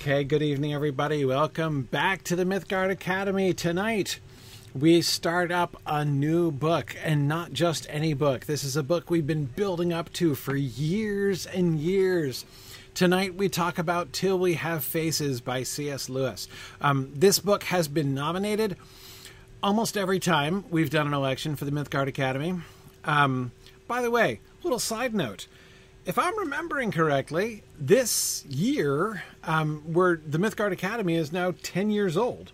Okay, good evening, everybody. Welcome back to the Mythgard Academy. Tonight, we start up a new book, and not just any book. This is a book we've been building up to for years and years. Tonight, we talk about Till We Have Faces by C.S. Lewis. Um, this book has been nominated almost every time we've done an election for the Mythgard Academy. Um, by the way, little side note if I'm remembering correctly, this year, um, where the Mythgard Academy is now 10 years old.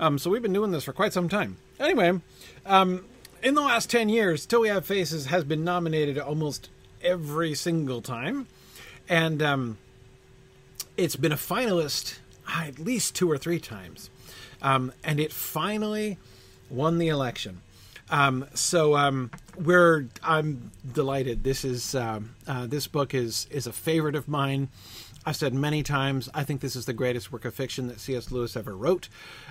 Um, so we've been doing this for quite some time. Anyway, um, in the last 10 years, Till We Have Faces has been nominated almost every single time. And um, it's been a finalist at least two or three times. Um, and it finally won the election. Um, so um, we're I'm delighted. This is um, uh, this book is is a favorite of mine. I've said many times I think this is the greatest work of fiction that C.S. Lewis ever wrote.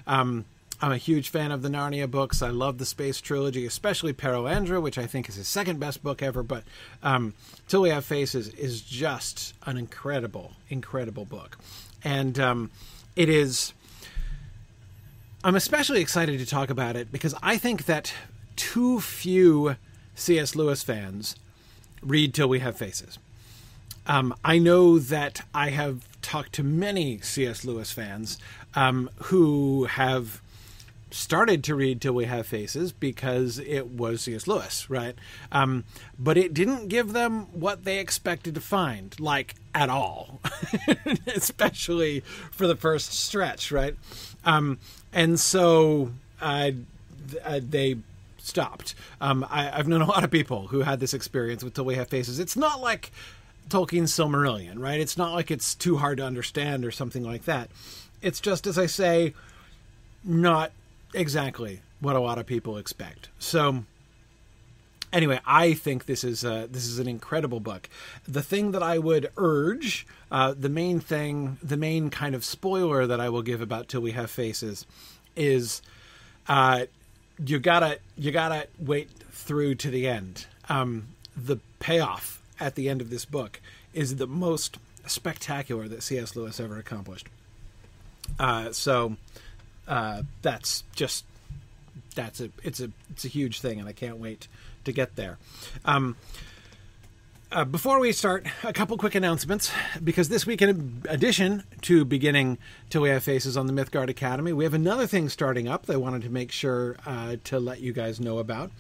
Um, I'm a huge fan of the Narnia books. I love the space trilogy, especially Perelandra, which I think is his second best book ever. But um, Till We Have Faces is just an incredible, incredible book, and um, it is. I'm especially excited to talk about it because I think that too few C.S. Lewis fans read Till We Have Faces. Um, I know that I have talked to many C.S. Lewis fans um, who have started to read Till We Have Faces because it was C.S. Lewis, right? Um, but it didn't give them what they expected to find, like at all, especially for the first stretch, right? Um, and so uh, uh, they stopped. Um, I, have known a lot of people who had this experience with Till We Have Faces. It's not like Tolkien's Silmarillion, right? It's not like it's too hard to understand or something like that. It's just, as I say, not exactly what a lot of people expect. So, anyway, I think this is a, this is an incredible book. The thing that I would urge, uh, the main thing, the main kind of spoiler that I will give about Till We Have Faces, is uh, you gotta you gotta wait through to the end. Um, the payoff at the end of this book is the most spectacular that C.S. Lewis ever accomplished. Uh, so uh, that's just that's a it's a it's a huge thing, and I can't wait to get there. Um, uh, before we start, a couple quick announcements because this week, in addition to beginning Till We Have Faces on the Mythgard Academy, we have another thing starting up that I wanted to make sure uh, to let you guys know about.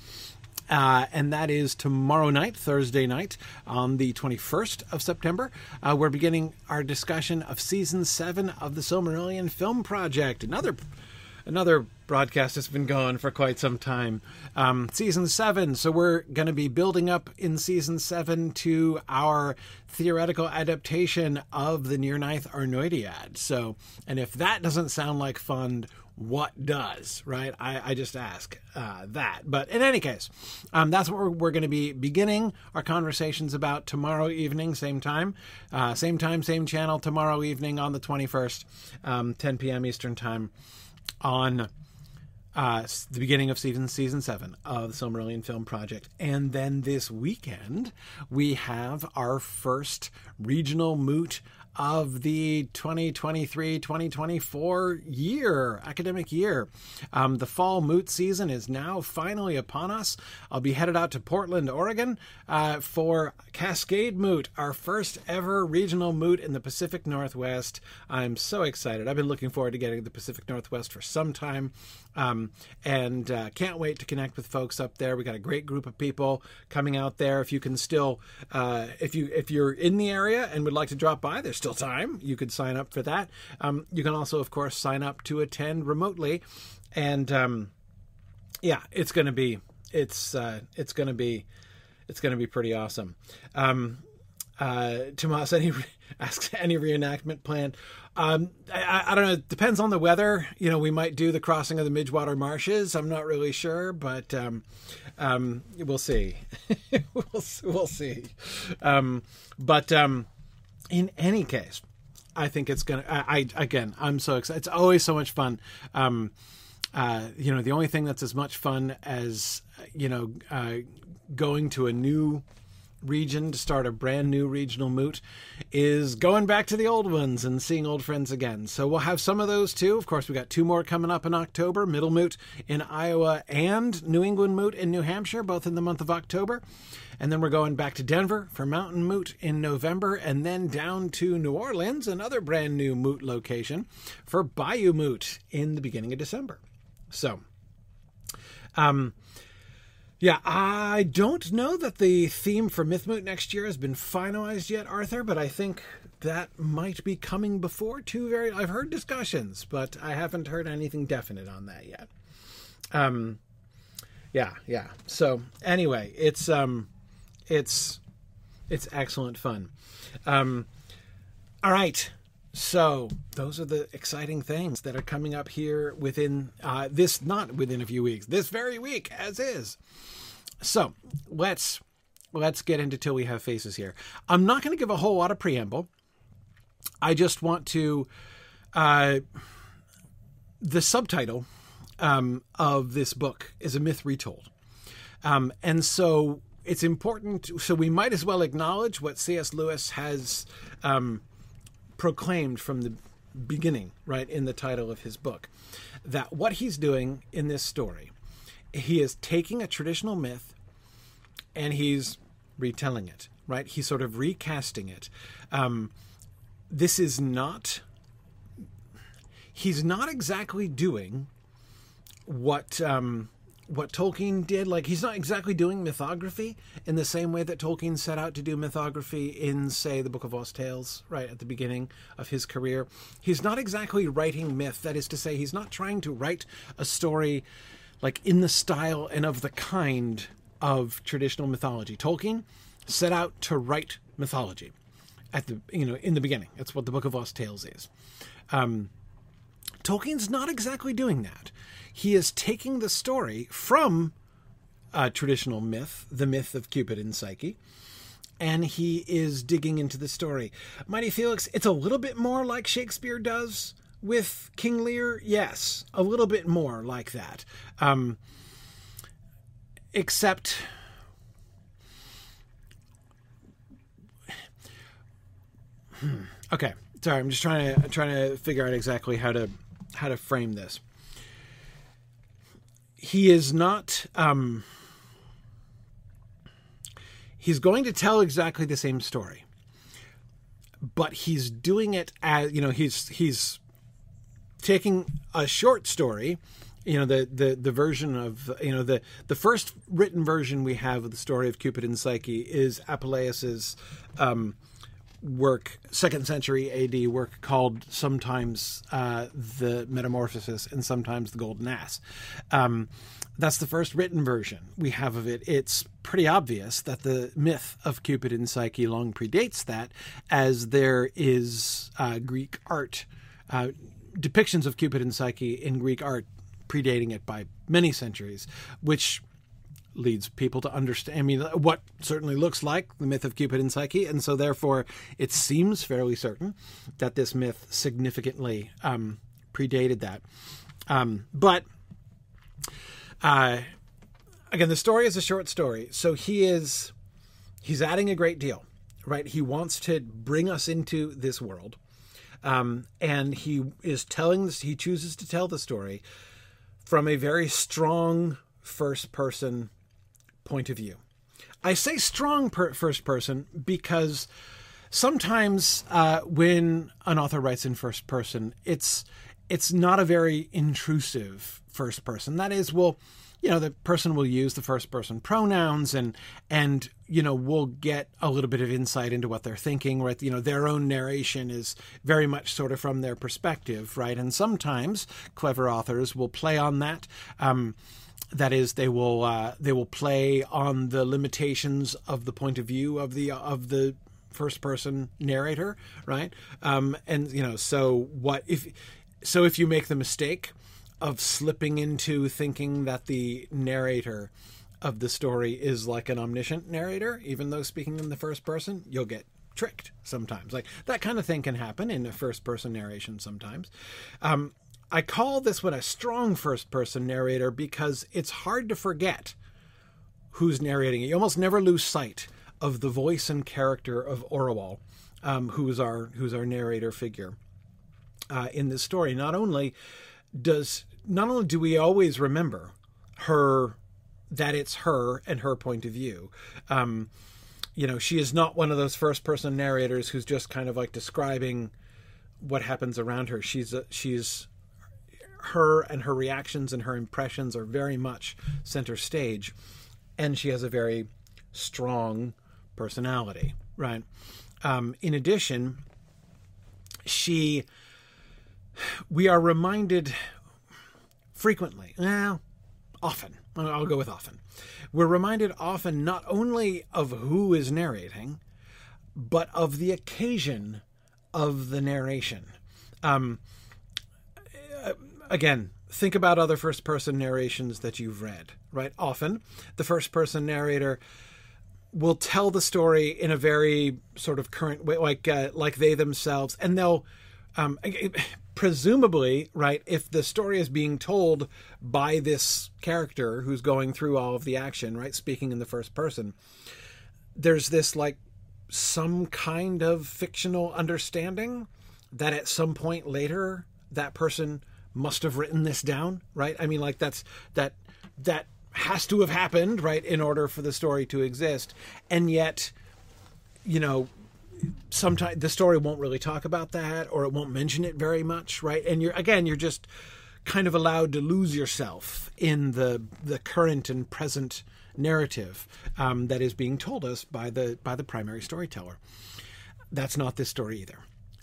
Uh, and that is tomorrow night, Thursday night, on the 21st of September. Uh, we're beginning our discussion of season seven of the Silmarillion Film Project. Another another broadcast that's been going for quite some time. Um, season seven, so we're going to be building up in season seven to our theoretical adaptation of the Nirnaeth Arnoediad. So, and if that doesn't sound like fun, what does, right? I, I just ask uh, that. But in any case, um, that's what we're, we're going to be beginning our conversations about tomorrow evening, same time, uh, same time, same channel, tomorrow evening on the 21st, um, 10 p.m. Eastern Time on uh, the beginning of season season seven of the Silmarillion Film Project, and then this weekend we have our first regional moot of the 2023 2024 year, academic year. Um, the fall moot season is now finally upon us. I'll be headed out to Portland, Oregon uh, for Cascade Moot, our first ever regional moot in the Pacific Northwest. I'm so excited. I've been looking forward to getting to the Pacific Northwest for some time. Um, and uh, can't wait to connect with folks up there. We got a great group of people coming out there. If you can still, uh, if you if you're in the area and would like to drop by, there's still time. You could sign up for that. Um, you can also, of course, sign up to attend remotely, and um, yeah, it's going to be it's uh, it's going to be it's going to be pretty awesome. Um, uh, Tomas, any asks any reenactment plan? Um, I, I, don't know. It depends on the weather. You know, we might do the crossing of the Midgewater Marshes. I'm not really sure, but um, um, we'll see. we'll, we'll see. Um, but um, in any case, I think it's gonna. I, again, I'm so excited. It's always so much fun. Um, uh, you know, the only thing that's as much fun as you know uh, going to a new region to start a brand new regional moot is going back to the old ones and seeing old friends again. So we'll have some of those too. Of course, we got two more coming up in October Middle Moot in Iowa and New England Moot in New Hampshire, both in the month of October. And then we're going back to Denver for Mountain Moot in November, and then down to New Orleans, another brand new moot location for Bayou Moot in the beginning of December. So, um, yeah, I don't know that the theme for Mythmoot next year has been finalized yet, Arthur, but I think that might be coming before too very I've heard discussions, but I haven't heard anything definite on that yet. Um yeah, yeah. So anyway, it's um it's it's excellent fun. Um all right. So those are the exciting things that are coming up here within uh, this, not within a few weeks, this very week, as is. So let's let's get into till we have faces here. I'm not going to give a whole lot of preamble. I just want to. Uh, the subtitle um, of this book is a myth retold, um, and so it's important. So we might as well acknowledge what C.S. Lewis has. Um, proclaimed from the beginning, right, in the title of his book, that what he's doing in this story, he is taking a traditional myth and he's retelling it, right? He's sort of recasting it. Um, this is not, he's not exactly doing what um, what Tolkien did. Like he's not exactly doing mythography in the same way that Tolkien set out to do mythography in, say, the Book of Lost Tales, right at the beginning of his career. He's not exactly writing myth. That is to say, he's not trying to write a story like in the style and of the kind of traditional mythology. Tolkien set out to write mythology at the you know in the beginning. That's what the Book of Lost Tales is. Um, Tolkien's not exactly doing that he is taking the story from a traditional myth, the myth of Cupid and Psyche, and he is digging into the story. Mighty Felix, it's a little bit more like Shakespeare does with King Lear. Yes, a little bit more like that. Um, except. Hmm, okay, sorry. I'm just trying to trying to figure out exactly how to how to frame this he is not um, he's going to tell exactly the same story but he's doing it as you know he's he's taking a short story you know the the the version of you know the the first written version we have of the story of Cupid and Psyche is Apuleius's um, work, second century AD work called sometimes uh, the Metamorphosis and sometimes the Golden Ass. Um, that's the first written version we have of it. It's pretty obvious that the myth of Cupid and Psyche long predates that, as there is uh, Greek art, uh, depictions of Cupid and Psyche in Greek art predating it by many centuries, which leads people to understand. I mean, what certainly looks like the myth of Cupid and Psyche, and so therefore it seems fairly certain that this myth significantly um, predated that. Um, but uh, again, the story is a short story, so he is he's adding a great deal, right? He wants to bring us into this world, um, and he is telling this. He chooses to tell the story from a very strong first person point of view. I say strong per- first person because sometimes uh, when an author writes in first person, it's it's not a very intrusive first person. That is, well, you know, the person will use the first person pronouns and and you know we'll get a little bit of insight into what they're thinking. Right, you know, their own narration is very much sort of from their perspective, right? And sometimes clever authors will play on that. Um, that is they will uh, they will play on the limitations of the point of view of the of the first person narrator right um, and you know so what if so if you make the mistake of slipping into thinking that the narrator of the story is like an omniscient narrator even though speaking in the first person you'll get tricked sometimes like that kind of thing can happen in a first person narration sometimes um, I call this one a strong first person narrator because it's hard to forget who's narrating it. You almost never lose sight of the voice and character of Orual, um, who's our who's our narrator figure uh, in this story. Not only does not only do we always remember her that it's her and her point of view. Um, you know, she is not one of those first person narrators who's just kind of like describing what happens around her. She's a, she's her and her reactions and her impressions are very much center stage, and she has a very strong personality. Right. Um, in addition, she we are reminded frequently, well, often. I'll go with often. We're reminded often not only of who is narrating, but of the occasion of the narration. Um, again, think about other first person narrations that you've read, right? Often the first person narrator will tell the story in a very sort of current way, like uh, like they themselves, and they'll um, presumably, right, if the story is being told by this character who's going through all of the action, right, speaking in the first person, there's this like some kind of fictional understanding that at some point later that person must have written this down, right? I mean, like that's that that has to have happened, right, in order for the story to exist, and yet, you know, sometimes the story won't really talk about that or it won't mention it very much right? And you're again you're just kind of allowed to lose yourself in the the current and present narrative um, that is being told us by the by the primary storyteller. That's not this story either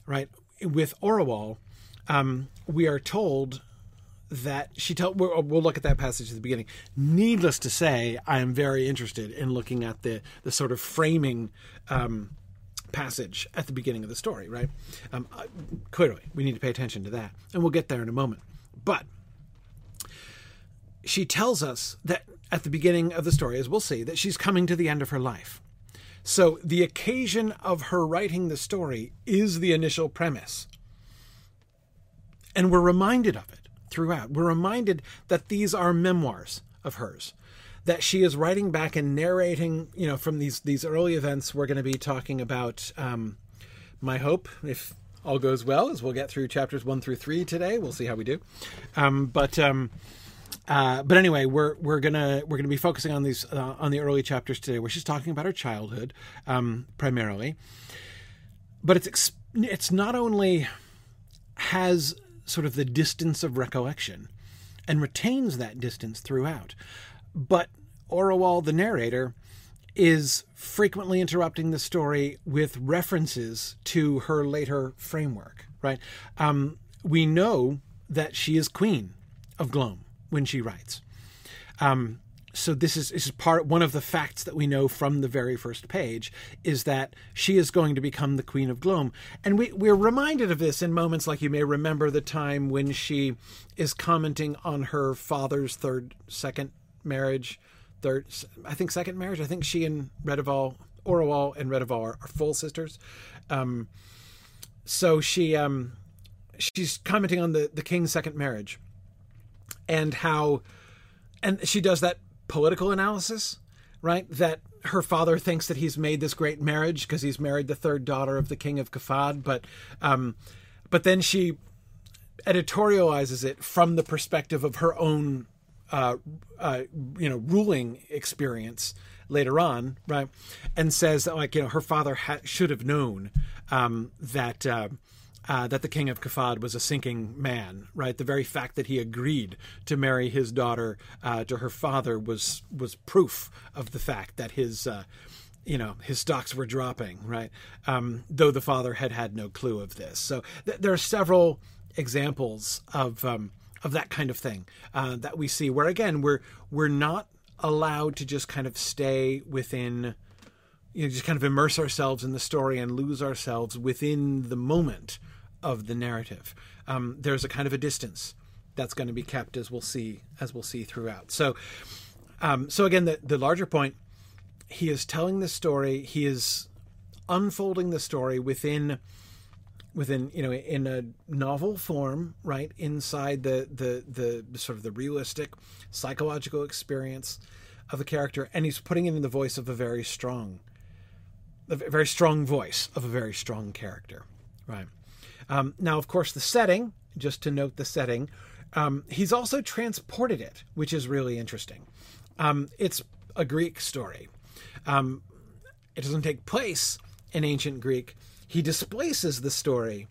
right? With Orual um, we are told that she told we'll, we'll, look at that passage at the beginning. Needless to say i am very interested in looking at the the sort of framing um, passage at the beginning of the story, right? Um, uh, clearly, we need to pay attention to that, and we'll get there in a moment. But she tells us that at the beginning of the story, as we'll see, that she's coming to the end of her life. So the occasion of her writing the story is the initial premise. And we're reminded of it throughout. We're reminded that these are memoirs of hers that she is writing back and narrating, you know, from these these early events. We're going to be talking about. Um, my hope, if all goes well, as we'll get through chapters one through three today. We'll see how we do. Um, but um, uh, but anyway, we're we're gonna we're gonna be focusing on these uh, on the early chapters today, where she's talking about her childhood um, primarily. But it's it's not only has sort of the distance of recollection and retains that distance throughout, but Orual, the narrator, is frequently interrupting the story with references to her later framework, right? Um, we know that she is queen of Glome when she writes. Um, so this is, this is part one of the facts that we know from the very first page is that she is going to become the queen of Glome, and we we're reminded of this in moments like you may remember the time when she is commenting on her father's third second marriage, third, I think second marriage. I think she and Redival, Orual and Redival are, are full sisters. Um, so she um, she's commenting on the the king's second marriage and how, and she does that political analysis, right? That her father thinks that he's made this great marriage because he's married the third daughter of the king of Caphad, but um, but then she editorializes it from the perspective of her own uh, uh, you know ruling experience later on, right? And says that like you know her father ha- should have known um, that. Uh, uh, that the king of Caphad was a sinking man, right? The very fact that he agreed to marry his daughter uh, to her father was was proof of the fact that his, uh, you know, his stocks were dropping, right? Um, though the father had had no clue of this. So th- there are several examples of um, of that kind of thing uh, that we see. Where again, we're we're not allowed to just kind of stay within, you know, just kind of immerse ourselves in the story and lose ourselves within the moment of the narrative. Um, there's a kind of a distance that's going to be kept, as we'll see as we'll see throughout. So, um, so again, the the larger point, he is telling the story. He is unfolding the story within within you know in a novel form right inside the the the sort of the realistic psychological experience of the character and he's putting it in the voice of a very strong a very strong voice of a very strong character, right? Um, now, of course, the setting. Just to note the setting, um, he's also transported it, which is really interesting. Um, it's a Greek story. Um, it doesn't take place in ancient Greek. He displaces the story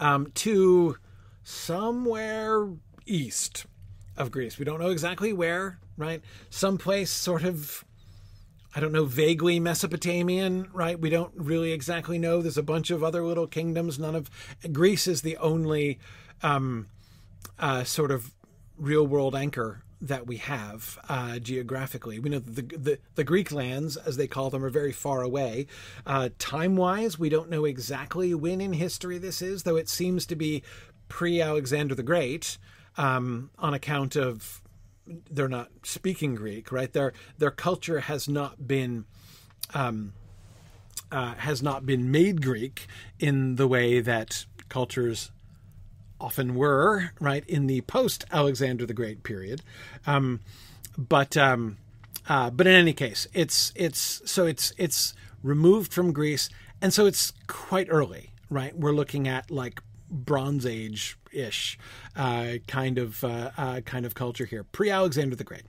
um, to somewhere east of Greece. We don't know exactly where, right? Someplace sort of I don't know, vaguely Mesopotamian, right? We don't really exactly know. There's a bunch of other little kingdoms. None of Greece is the only um, uh, sort of real world anchor that we have uh, geographically. We know the, the, the Greek lands, as they call them, are very far away. Uh, time wise, we don't know exactly when in history this is, though it seems to be pre Alexander the Great um, on account of they're not speaking Greek, right? Their their culture has not been um, uh, has not been made Greek in the way that cultures often were, right, in the post Alexander the Great period. Um, but um, uh, but in any case, it's it's so it's it's removed from Greece, and so it's quite early, right? We're looking at like Bronze Age ish uh, kind of uh, uh, kind of culture here, pre Alexander the Great.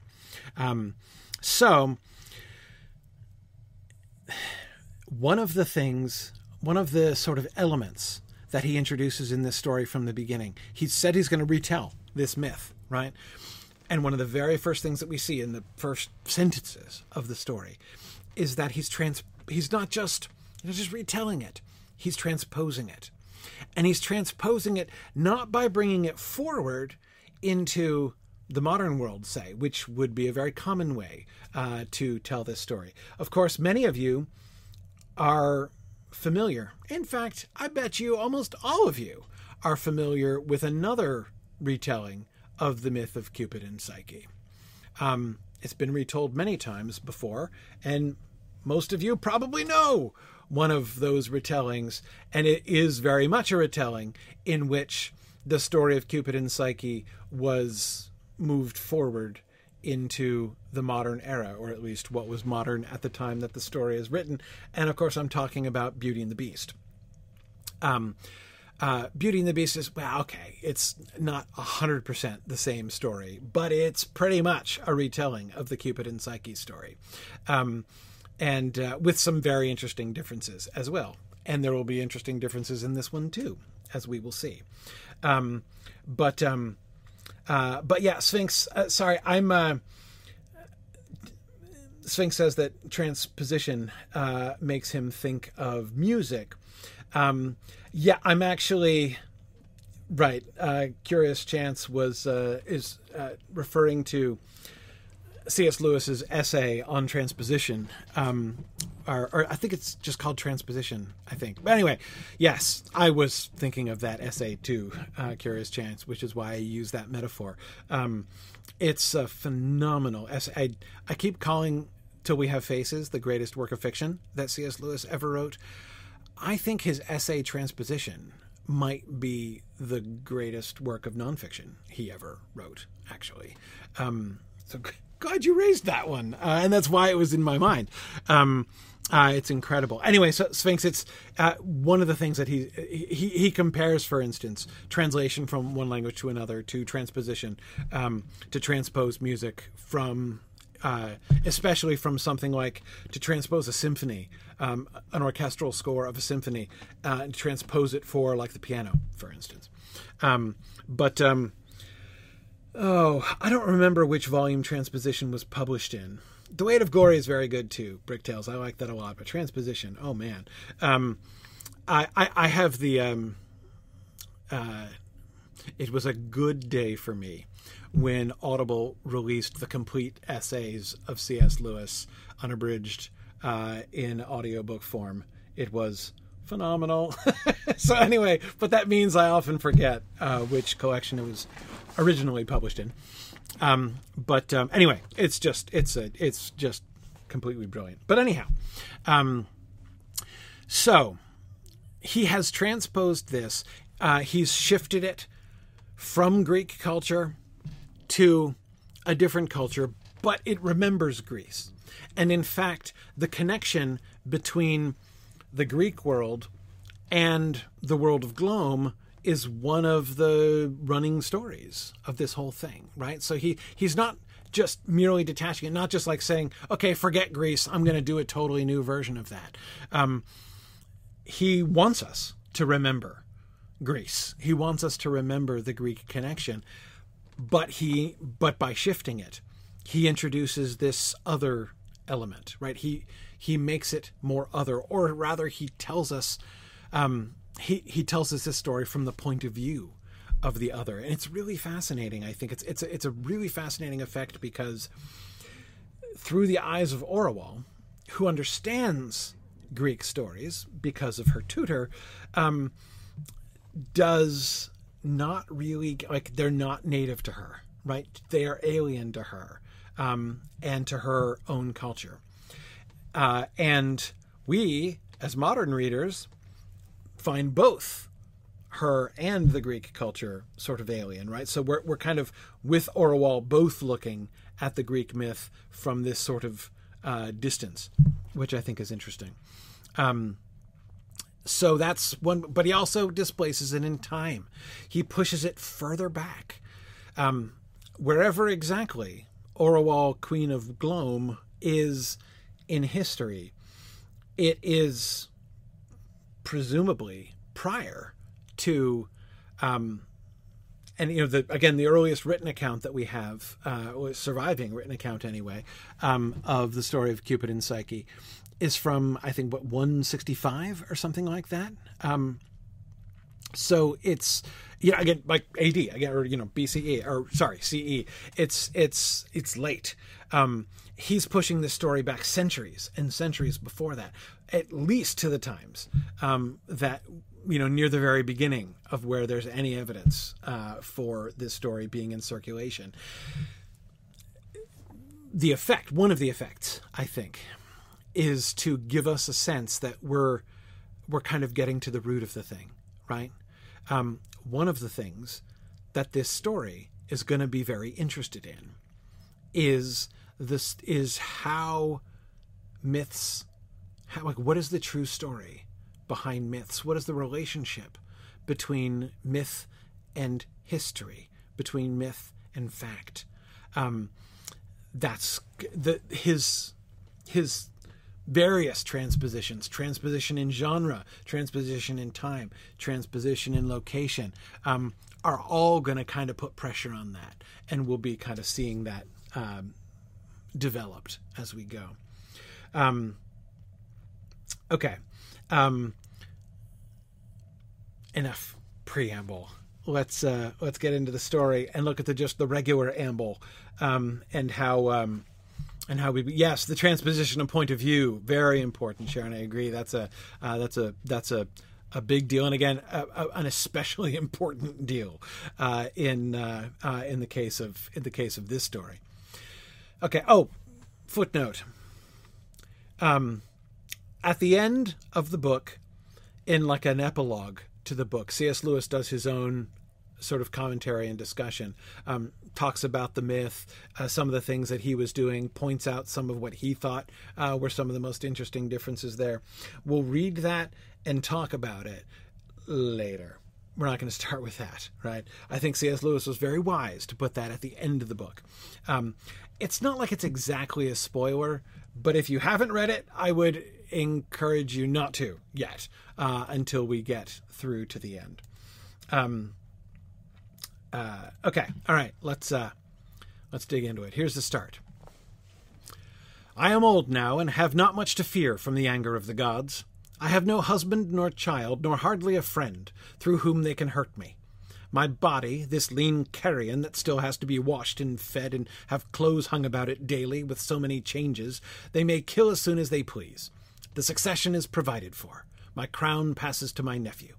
Um, so one of the things, one of the sort of elements that he introduces in this story from the beginning, he said he's going to retell this myth, right? And one of the very first things that we see in the first sentences of the story is that he's trans he's not just he's just retelling it, he's transposing it. And he's transposing it not by bringing it forward into the modern world, say, which would be a very common way uh, to tell this story. Of course, many of you are familiar. In fact, I bet you almost all of you are familiar with another retelling of the myth of Cupid and Psyche. Um, it's been retold many times before, and most of you probably know one of those retellings, and it is very much a retelling in which the story of Cupid and Psyche was moved forward into the modern era, or at least what was modern at the time that the story is written. And of course, I'm talking about Beauty and the Beast. Um, uh, Beauty and the Beast is, well, okay, it's not 100% the same story, but it's pretty much a retelling of the Cupid and Psyche story. Um, and uh, with some very interesting differences as well. And there will be interesting differences in this one too, as we will see. Um, but um, uh, but yeah, Sphinx. Uh, sorry, I'm. Uh, Sphinx says that transposition uh, makes him think of music. Um, yeah, I'm actually right. Uh, Curious Chance was is referring to C.S. Lewis's essay on transposition, um, or, or, I think it's just called transposition. I think, but anyway, yes, I was thinking of that essay too, uh, Curious Chance, which is why I use that metaphor. Um, it's a phenomenal essay. I, I keep calling "Till We Have Faces" the greatest work of fiction that C.S. Lewis ever wrote. I think his essay transposition might be the greatest work of nonfiction he ever wrote. Actually, um, so glad you raised that one, uh, and that's why it was in my mind. Um, uh, it's incredible. Anyway, so Sphinx, it's uh, one of the things that he, he he compares, for instance, translation from one language to another to transposition, um, to transpose music from. Uh, especially from something like to transpose a symphony, um, an orchestral score of a symphony, uh, and transpose it for like the piano, for instance. Um, but um, Oh, I don't remember which volume transposition was published in. The Weight of Glory is very good too. Bricktails, I like that a lot. But transposition, oh man, um, I, I, I have the. Um, uh, it was a good day for me when Audible released the complete essays of C.S. Lewis, unabridged uh, in audiobook form. It was phenomenal. so anyway, but that means I often forget uh, which collection it was originally published in. Um, but um, anyway, it's just it's a it's just completely brilliant. But anyhow, um, so he has transposed this. Uh, he's shifted it from Greek culture to a different culture, but it remembers Greece. And in fact, the connection between the Greek world and the world of Glome is one of the running stories of this whole thing, right? So he he's not just merely detaching it, not just like saying, "Okay, forget Greece, I'm going to do a totally new version of that." Um, he wants us to remember Greece. He wants us to remember the Greek connection, but he but by shifting it, he introduces this other element, right? He he makes it more other, or rather, he tells us um, he he tells us this story from the point of view of the other, and it's really fascinating. I think it's it's a, it's a really fascinating effect because through the eyes of Orual, who understands Greek stories because of her tutor, um, does not really like they're not native to her, right? They are alien to her um, and to her own culture. Uh, and we, as modern readers, find both her and the Greek culture sort of alien, right? So we're, we're kind of with Orual both looking at the Greek myth from this sort of uh, distance, which I think is interesting. Um, so that's one, but he also displaces it in time. He pushes it further back. Um, wherever exactly Orual, Queen of Glome, is in history, it is presumably prior to um, and you know the again the earliest written account that we have uh, surviving written account anyway um, of the story of Cupid and Psyche is from I think what 165 or something like that. Um, so it's you know again like AD again or you know BCE or sorry CE. It's it's it's late. Um, he's pushing this story back centuries and centuries before that, at least to the times um, that you know near the very beginning of where there's any evidence uh, for this story being in circulation. The effect, one of the effects, I think, is to give us a sense that we're we're kind of getting to the root of the thing, right? Um, one of the things that this story is going to be very interested in is this is how myths how, like what is the true story behind myths? What is the relationship between myth and history between myth and fact? Um, that's the his his various transpositions transposition in genre transposition in time transposition in location um, are all going to kind of put pressure on that and we'll be kind of seeing that um, developed as we go. Um, okay. Um, enough preamble. Let's uh, let's get into the story and look at the just the regular amble um, and how um, and how we yes the transposition of point of view very important. Sharon, I agree. That's a uh, that's a that's a a big deal, and again, a, a, an especially important deal uh, in uh, uh, in the case of in the case of this story. Okay. Oh, footnote. Um, at the end of the book, in like an epilogue to the book, C.S. Lewis does his own sort of commentary and discussion. Um, talks about the myth, uh, some of the things that he was doing, points out some of what he thought uh, were some of the most interesting differences there. We'll read that and talk about it later we're not going to start with that, right? I think C.S. Lewis was very wise to put that at the end of the book. Um, it's not like it's exactly a spoiler, but if you haven't read it, I would encourage you not to yet uh, until we get through to the end. Um, uh, okay, all right, let's uh, let's dig into it. Here's the start. I am old now and have not much to fear from the anger of the gods. I have no husband nor child, nor hardly a friend, through whom they can hurt me. My body, this lean carrion that still has to be washed and fed and have clothes hung about it daily with so many changes, they may kill as soon as they please. The succession is provided for. My crown passes to my nephew.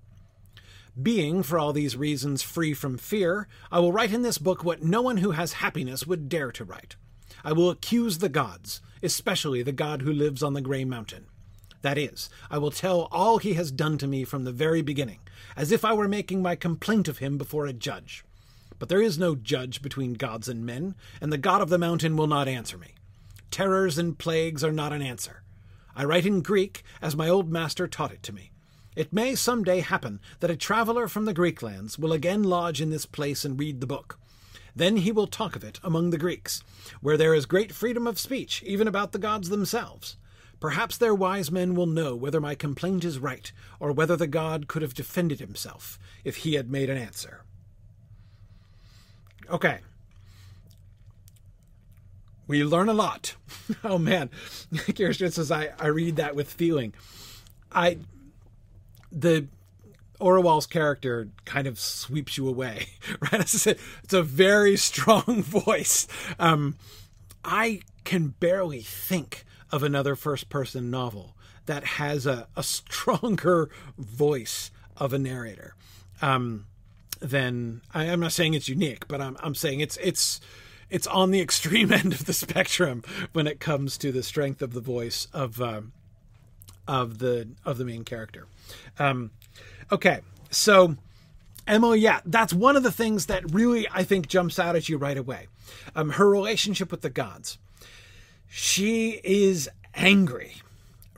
Being, for all these reasons, free from fear, I will write in this book what no one who has happiness would dare to write. I will accuse the gods, especially the god who lives on the grey mountain. That is, I will tell all he has done to me from the very beginning, as if I were making my complaint of him before a judge. But there is no judge between gods and men, and the god of the mountain will not answer me. terrors and plagues are not an answer. I write in Greek, as my old master taught it to me. It may some day happen that a traveller from the Greek lands will again lodge in this place and read the book. Then he will talk of it among the Greeks, where there is great freedom of speech, even about the gods themselves. Perhaps their wise men will know whether my complaint is right, or whether the god could have defended himself if he had made an answer. Okay. We learn a lot. oh man. Kirsten says I, I read that with feeling. I the Orual's character kind of sweeps you away, right? It's a, it's a very strong voice. Um, I can barely think of another first person novel that has a, a stronger voice of a narrator. Um, than I, am not saying it's unique, but I'm I'm saying it's it's it's on the extreme end of the spectrum when it comes to the strength of the voice of um, of the of the main character. Um, okay, so Emily, yeah, that's one of the things that really I think jumps out at you right away. Um, her relationship with the gods. She is angry,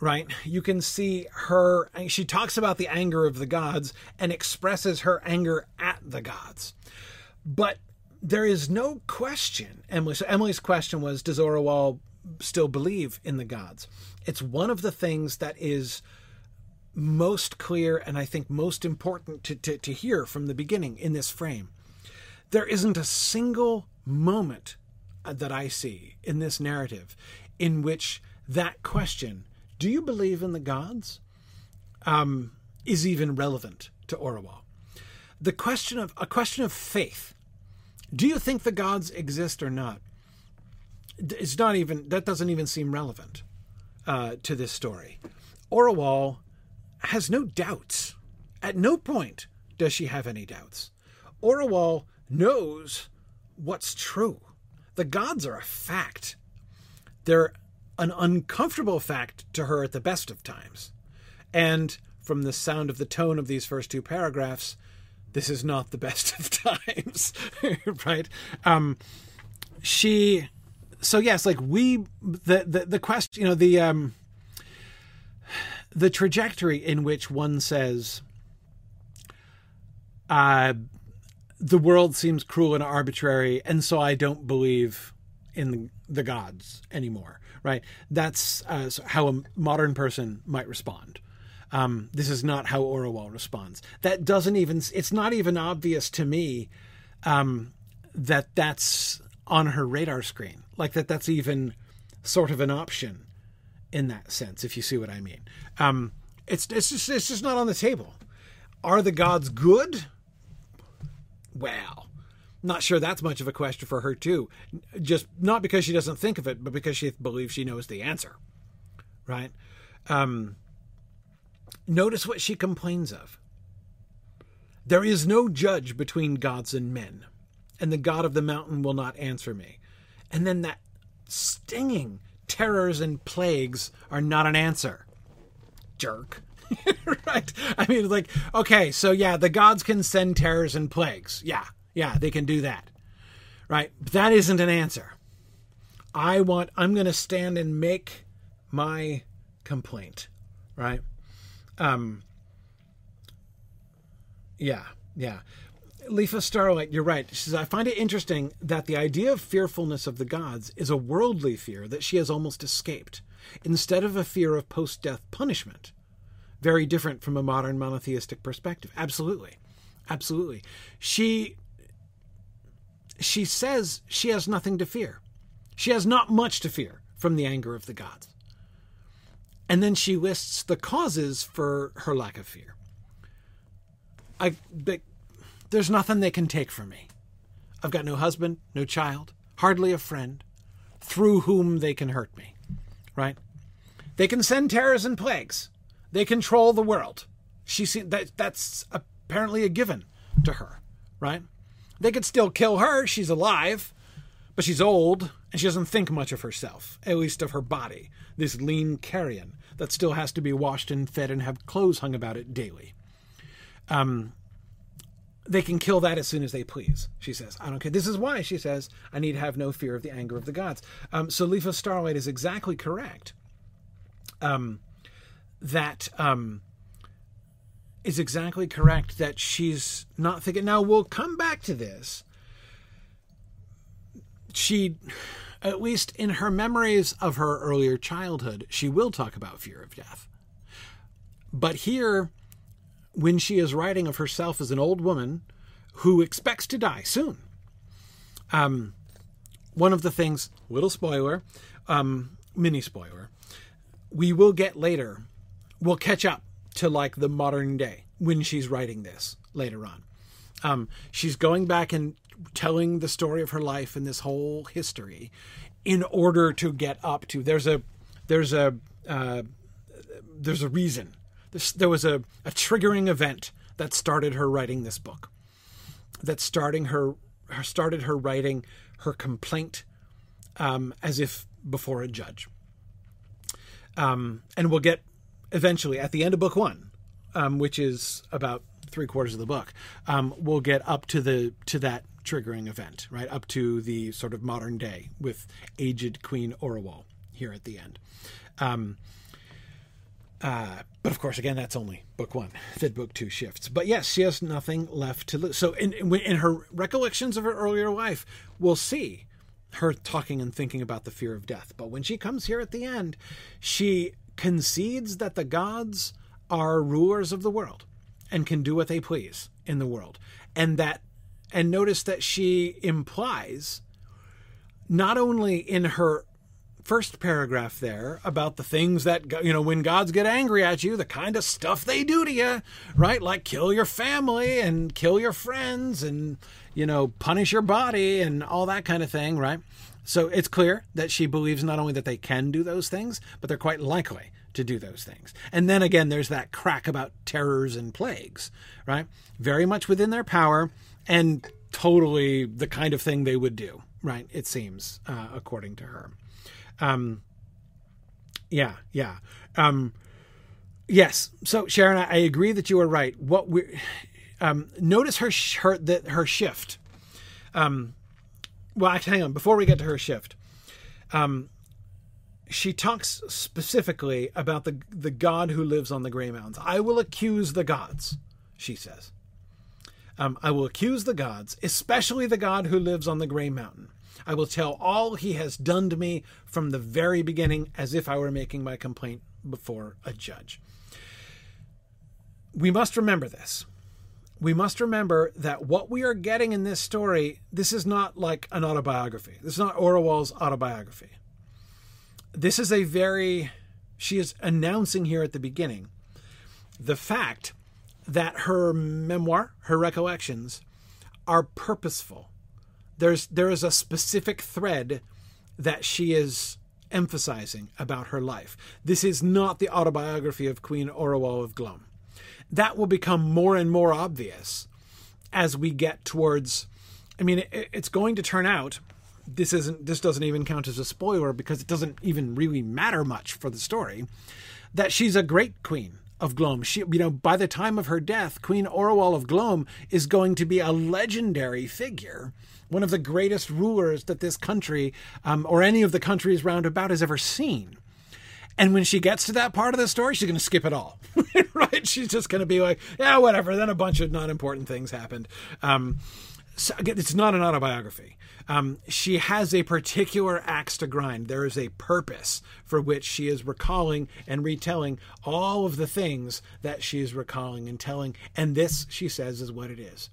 right? You can see her. She talks about the anger of the gods and expresses her anger at the gods, but there is no question. Emily. So Emily's question was, does Orual still believe in the gods? It's one of the things that is most clear and I think most important to, to, to hear from the beginning in this frame. There isn't a single moment that I see in this narrative in which that question, do you believe in the gods, um, is even relevant to Orual. The question of a question of faith. Do you think the gods exist or not? It's not even that doesn't even seem relevant uh, to this story. Orual has no doubts. At no point does she have any doubts. Orual knows what's true. The gods are a fact. They're an uncomfortable fact to her at the best of times. And from the sound of the tone of these first two paragraphs, this is not the best of times, right? Um, she, so yes, like we, the the the question, you know, the um, the trajectory in which one says, uh, the world seems cruel and arbitrary, and so I don't believe in the, gods anymore. Right? That's uh, how a modern person might respond. Um, this is not how Orual responds. That doesn't even. It's not even obvious to me um, that that's on her radar screen. Like that. That's even sort of an option in that sense, if you see what I mean. Um, it's it's just it's just not on the table. Are the gods good? Well, not sure that's much of a question for her too. Just not because she doesn't think of it, but because she believes she knows the answer. Right? Um, notice what she complains of. There is no judge between gods and men, and the God of the mountain will not answer me. And then that stinging terrors and plagues are not an answer. Jerk. right? I mean, like, okay, so yeah, the gods can send terrors and plagues. Yeah, yeah, they can do that. Right? But that isn't an answer. I want, I'm going to stand and make my complaint. Right? Um, yeah, yeah. Leafa Starlight, you're right. She says, I find it interesting that the idea of fearfulness of the gods is a worldly fear that she has almost escaped, instead of a fear of post death punishment. Very different from a modern monotheistic perspective. Absolutely. Absolutely. She she says she has nothing to fear. She has not much to fear from the anger of the gods. And then she lists the causes for her lack of fear. I there's nothing they can take from me. I've got no husband, no child, hardly a friend, through whom they can hurt me. Right? They can send terrors and plagues. They control the world. She see, that that's apparently a given to her, right? They could still kill her. She's alive, but she's old and she doesn't think much of herself, at least of her body. This lean carrion that still has to be washed and fed and have clothes hung about it daily. Um, they can kill that as soon as they please, she says. I don't care. This is why, she says, I need have no fear of the anger of the gods. Um, so Leaf of Starlight is exactly correct. Um, that um, is exactly correct that she's not thinking. Now, we'll come back to this. She, at least in her memories of her earlier childhood, she will talk about fear of death. But here, when she is writing of herself as an old woman who expects to die soon. Um, one of the things, little spoiler, um, mini spoiler, we will get later, we'll catch up to like the modern day when she's writing this later on. Um, she's going back and telling the story of her life and this whole history in order to get up to there's a there's a uh, there's a reason there was a, a triggering event that started her writing this book. That starting her, her started her writing her complaint um, as if before a judge. Um, and we'll get eventually at the end of book one, um, which is about three quarters of the book. Um, we'll get up to the to that triggering event, right up to the sort of modern day with aged Queen Orual here at the end. Um, uh, but of course, again, that's only book one. Then book two shifts. But yes, she has nothing left to lose. So in, in her recollections of her earlier life, we'll see her talking and thinking about the fear of death. But when she comes here at the end, she concedes that the gods are rulers of the world and can do what they please in the world. And that and notice that she implies not only in her first paragraph there about the things that you know when gods get angry at you the kind of stuff they do to you right like kill your family and kill your friends and you know punish your body and all that kind of thing right so it's clear that she believes not only that they can do those things but they're quite likely to do those things and then again there's that crack about terrors and plagues right very much within their power and totally the kind of thing they would do right it seems uh, according to her um, yeah, yeah. Um, yes. So Sharon, I, I agree that you are right. What we um, notice her her that her shift. Um, well, actually, hang on. Before we get to her shift, um, she talks specifically about the the god who lives on the Gray Mountains. I will accuse the gods, she says. Um, I will accuse the gods, especially the god who lives on the Gray Mountain. I will tell all he has done to me from the very beginning as if I were making my complaint before a judge. We must remember this. We must remember that what we are getting in this story, this is not like an autobiography. This is not Orual's autobiography. This is a very, she is announcing here at the beginning the fact that her memoir, her recollections, are purposeful there's there is a specific thread that she is emphasizing about her life. This is not the autobiography of Queen Orual of Glome. That will become more and more obvious as we get towards. I mean, it, it's going to turn out. This isn't. This doesn't even count as a spoiler because it doesn't even really matter much for the story. That she's a great queen of Glome. She, you know, by the time of her death, Queen Orual of Glome is going to be a legendary figure one of the greatest rulers that this country um, or any of the countries round about has ever seen. And when she gets to that part of the story, she's going to skip it all, right? She's just going to be like, yeah, whatever. Then a bunch of not important things happened. Um, so again, it's not an autobiography. Um, she has a particular axe to grind. There is a purpose for which she is recalling and retelling all of the things that she is recalling and telling. And this, she says, is what it is.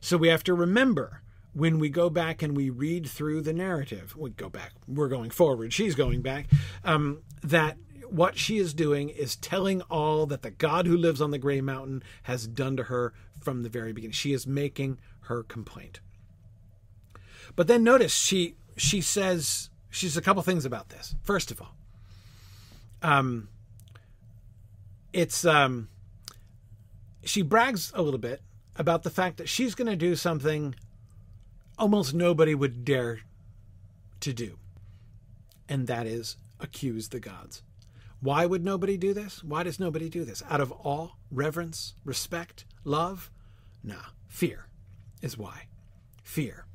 So we have to remember when we go back and we read through the narrative, we go back, we're going forward, she's going back, um, that what she is doing is telling all that the God who lives on the gray mountain has done to her from the very beginning. She is making her complaint. But then notice she she says she's a couple things about this. First of all, um, it's um, she brags a little bit about the fact that she's going to do something almost nobody would dare to do, and that is accuse the gods. Why would nobody do this? Why does nobody do this? Out of awe, reverence, respect, love? Nah, Fear is why. Fear.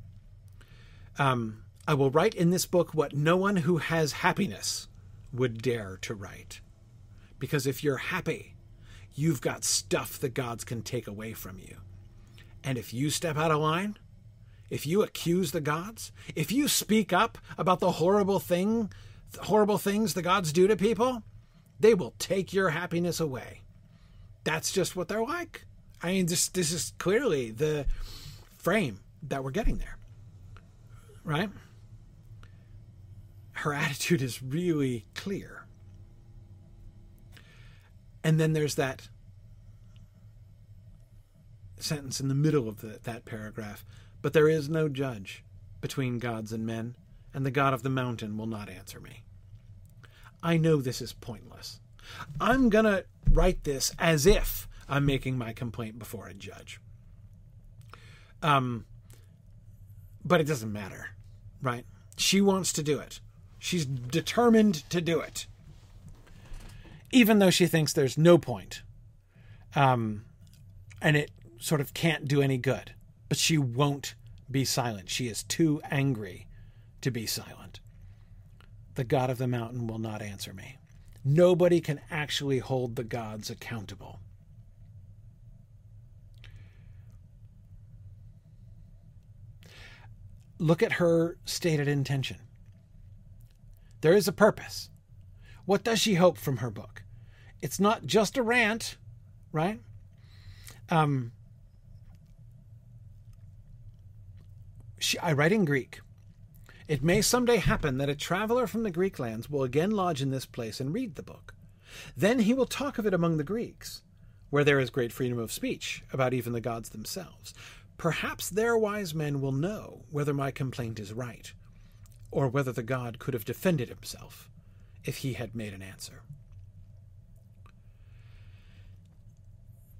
Um, I will write in this book what no one who has happiness would dare to write. Because if you're happy, you've got stuff the gods can take away from you. And if you step out of line, if you accuse the gods, if you speak up about the horrible thing, horrible things the gods do to people, they will take your happiness away. That's just what they're like. I mean, this this is clearly the frame that we're getting there, right? Her attitude is really clear. And then there's that sentence in the middle of the, that paragraph. But there is no judge between gods and men, and the God of the mountain will not answer me. I know this is pointless. I'm going to write this as if I'm making my complaint before a judge. Um, but it doesn't matter, right? She wants to do it. She's determined to do it even though she thinks there's no point, um, and it sort of can't do any good. But she won't be silent. She is too angry to be silent. The God of the mountain will not answer me. Nobody can actually hold the gods accountable. Look at her stated intention. There is a purpose. What does she hope from her book? It's not just a rant, right? Um, she, I write in Greek. It may someday happen that a traveler from the Greek lands will again lodge in this place and read the book. Then he will talk of it among the Greeks, where there is great freedom of speech about even the gods themselves. Perhaps their wise men will know whether my complaint is right, or whether the god could have defended himself if he had made an answer.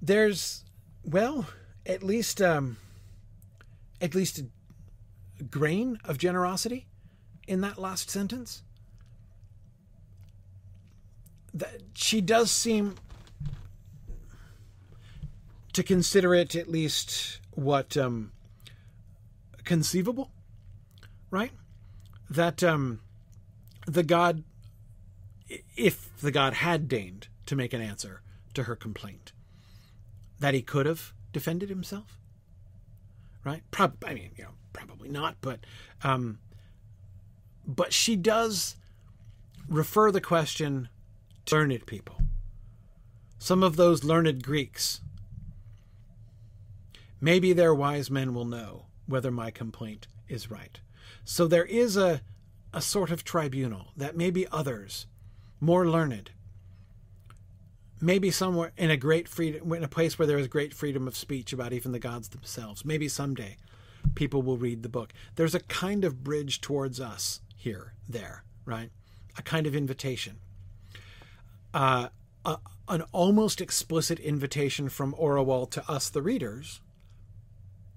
There's, well, at least, um, at least grain of generosity in that last sentence. That she does seem to consider it at least what um, conceivable, right? That um, the God if the god had deigned to make an answer to her complaint, that he could have defended himself. Right? Prob- I mean, you know, probably not, but um, but she does refer the question to learned people. Some of those learned Greeks. Maybe their wise men will know whether my complaint is right. So there is a a sort of tribunal that maybe others more learned. Maybe somewhere in a great freedom, in a place where there is great freedom of speech about even the gods themselves. Maybe someday people will read the book. There's a kind of bridge towards us here, there, right? A kind of invitation. Uh, a, an almost explicit invitation from Orual to us, the readers,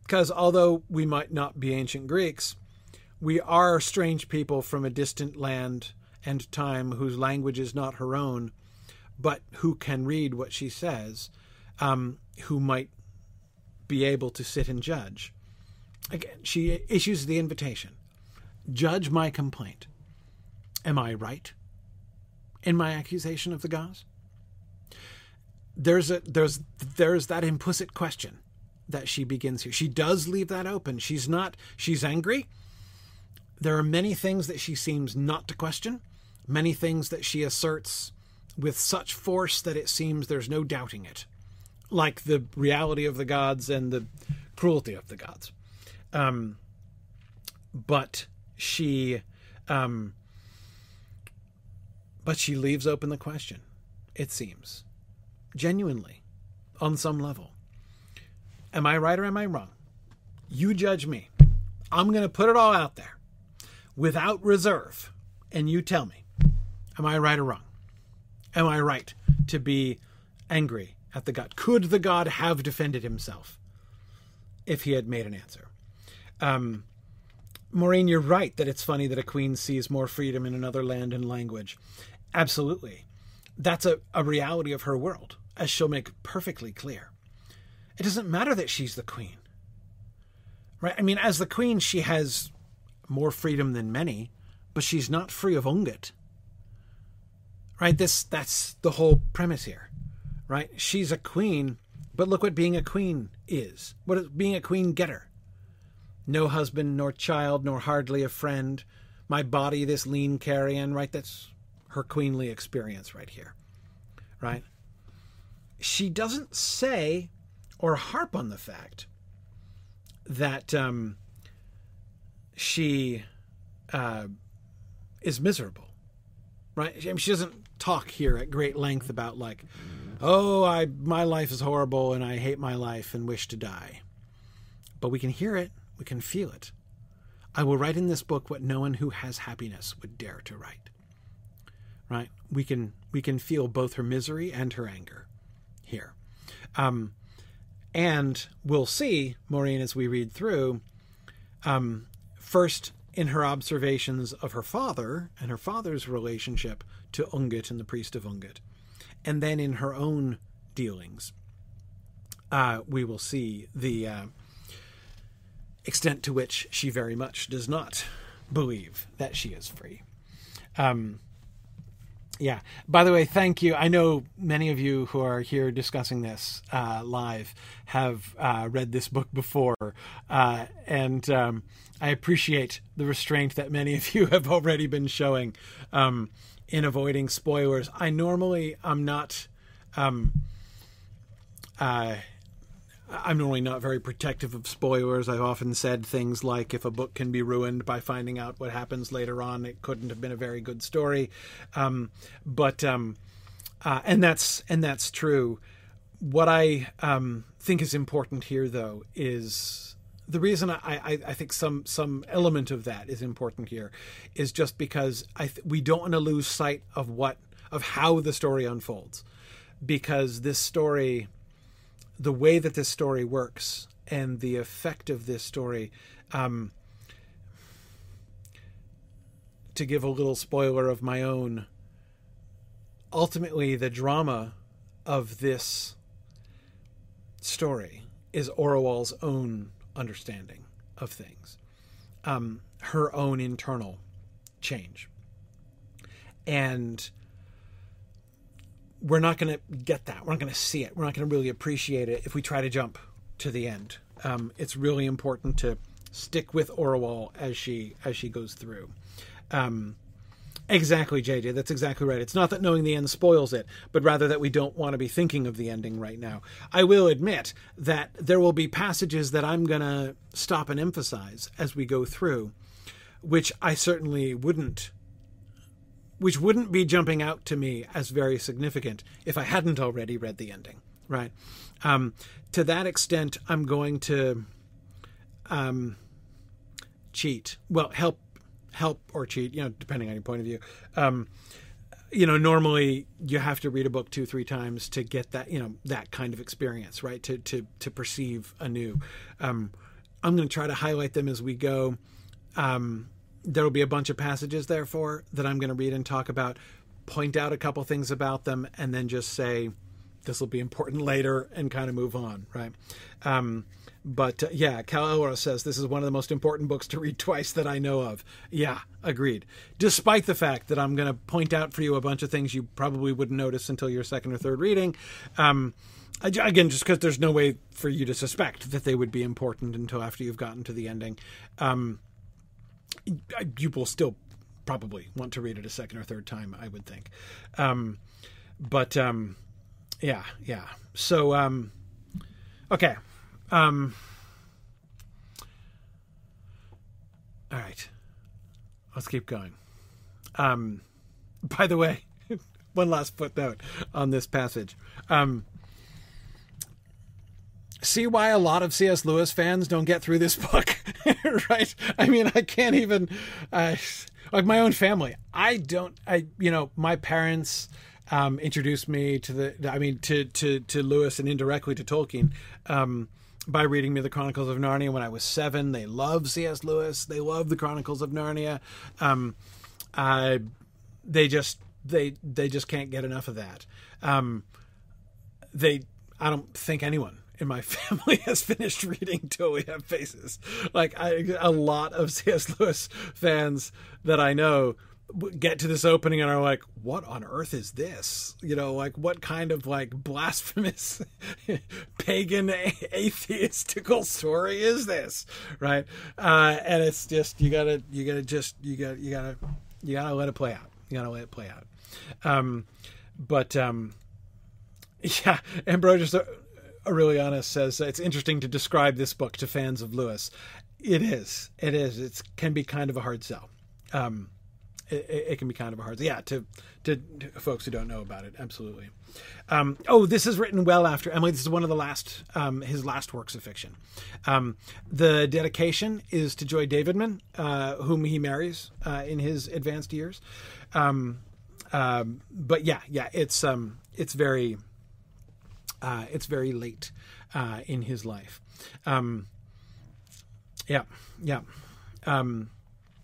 because although we might not be ancient Greeks, we are strange people from a distant land and time whose language is not her own, but who can read what she says, um, who might be able to sit and judge. Again, she issues the invitation Judge my complaint. Am I right in my accusation of the gods? There's a there's there's that implicit question that she begins here. She does leave that open. She's not she's angry. There are many things that she seems not to question many things that she asserts with such force that it seems there's no doubting it, like the reality of the gods and the cruelty of the gods. Um, but she, um, but she leaves open the question. It seems, genuinely, on some level. Am I right or am I wrong? You judge me. I'm going to put it all out there without reserve, and you tell me. Am I right or wrong? Am I right to be angry at the God? Could the God have defended himself if he had made an answer? Um, Maureen, you're right that it's funny that a queen sees more freedom in another land and language. Absolutely. That's a, a reality of her world, as she'll make perfectly clear. It doesn't matter that she's the queen. right? I mean, as the queen, she has more freedom than many, but she's not free of Ungit. Right? This that's the whole premise here. Right? She's a queen, but look what being a queen is. What does being a queen get her? No husband, nor child, nor hardly a friend. My body, this lean carrion, right? That's her queenly experience right here. Right? She doesn't say or harp on the fact that um, she uh, is miserable, right? I mean, she doesn't talk here at great length about like, oh, I my life is horrible and I hate my life and wish to die. But we can hear it, we can feel it. I will write in this book what no one who has happiness would dare to write. Right? We can we can feel both her misery and her anger here. Um, and we'll see, Maureen, as we read through, um, first in her observations of her father and her father's relationship to Ungit and the priest of Ungit, and then in her own dealings, uh, we will see the uh, extent to which she very much does not believe that she is free. Um, yeah. By the way, thank you. I know many of you who are here discussing this uh, live have uh, read this book before, uh, and um, I appreciate the restraint that many of you have already been showing um, in avoiding spoilers. I normally I'm not. Um, uh, I'm normally not very protective of spoilers. I've often said things like, if a book can be ruined by finding out what happens later on, it couldn't have been a very good story. Um, but um, uh, and that's and that's true. What I um, think is important here, though, is the reason I, I, I, think some some element of that is important here is just because I th- we don't want to lose sight of what of how the story unfolds, because this story the way that this story works and the effect of this story. Um, to give a little spoiler of my own, ultimately, the drama of this story is Orual's own understanding of things, um, her own internal change. And we're not going to get that. We're not going to see it. We're not going to really appreciate it if we try to jump to the end. Um, it's really important to stick with Orual as she as she goes through. Um, exactly, JJ. That's exactly right. It's not that knowing the end spoils it, but rather that we don't want to be thinking of the ending right now. I will admit that there will be passages that I'm going to stop and emphasize as we go through, which I certainly wouldn't which wouldn't be jumping out to me as very significant if I hadn't already read the ending, right? Um, to that extent, I'm going to um, cheat. Well, help, help or cheat, you know, depending on your point of view. Um, you know, normally you have to read a book two, three times to get that, you know, that kind of experience, right? To to to perceive anew. Um, I'm going to try to highlight them as we go. Um, there will be a bunch of passages, therefore, that I'm going to read and talk about, point out a couple things about them, and then just say, this will be important later and kind of move on, right? Um, but uh, yeah, Cal Elra says this is one of the most important books to read twice that I know of. Yeah, agreed. Despite the fact that I'm going to point out for you a bunch of things you probably wouldn't notice until your second or third reading. Um, again, just because there's no way for you to suspect that they would be important until after you've gotten to the ending. Um, you will still probably want to read it a second or third time, I would think. Um, but um, yeah, yeah. So um, okay. Um, all right. Let's keep going. Um, by the way, one last footnote on this passage. Um, see why a lot of C.S. Lewis fans don't get through this book, right? I mean, I can't even, uh, like my own family. I don't, I, you know, my parents um, introduced me to the, I mean, to, to, to Lewis and indirectly to Tolkien. Um, by reading me the Chronicles of Narnia when I was seven, they love C.S. Lewis. They love the Chronicles of Narnia. Um, I, they just they they just can't get enough of that. Um, they I don't think anyone in my family has finished reading Till We Have Faces. Like I, a lot of C.S. Lewis fans that I know get to this opening and are like, "What on earth is this?" You know, like what kind of like blasphemous, pagan, atheistical story is this, right? Uh, and it's just you gotta, you gotta just, you gotta, you gotta, you gotta let it play out. You gotta let it play out. Um, but um, yeah, Ambrosius Aurelianus says it's interesting to describe this book to fans of Lewis. It is. It is. It can be kind of a hard sell. Um, it, it, can be kind of a hard, yeah, to, to, to folks who don't know about it. Absolutely. Um, oh, this is written well after Emily. This is one of the last, um, his last works of fiction. Um, the dedication is to Joy Davidman, uh, whom he marries uh, in his advanced years. Um, um, but yeah, yeah, it's um, it's very uh, it's very late uh, in his life. Um, yeah, yeah. Um,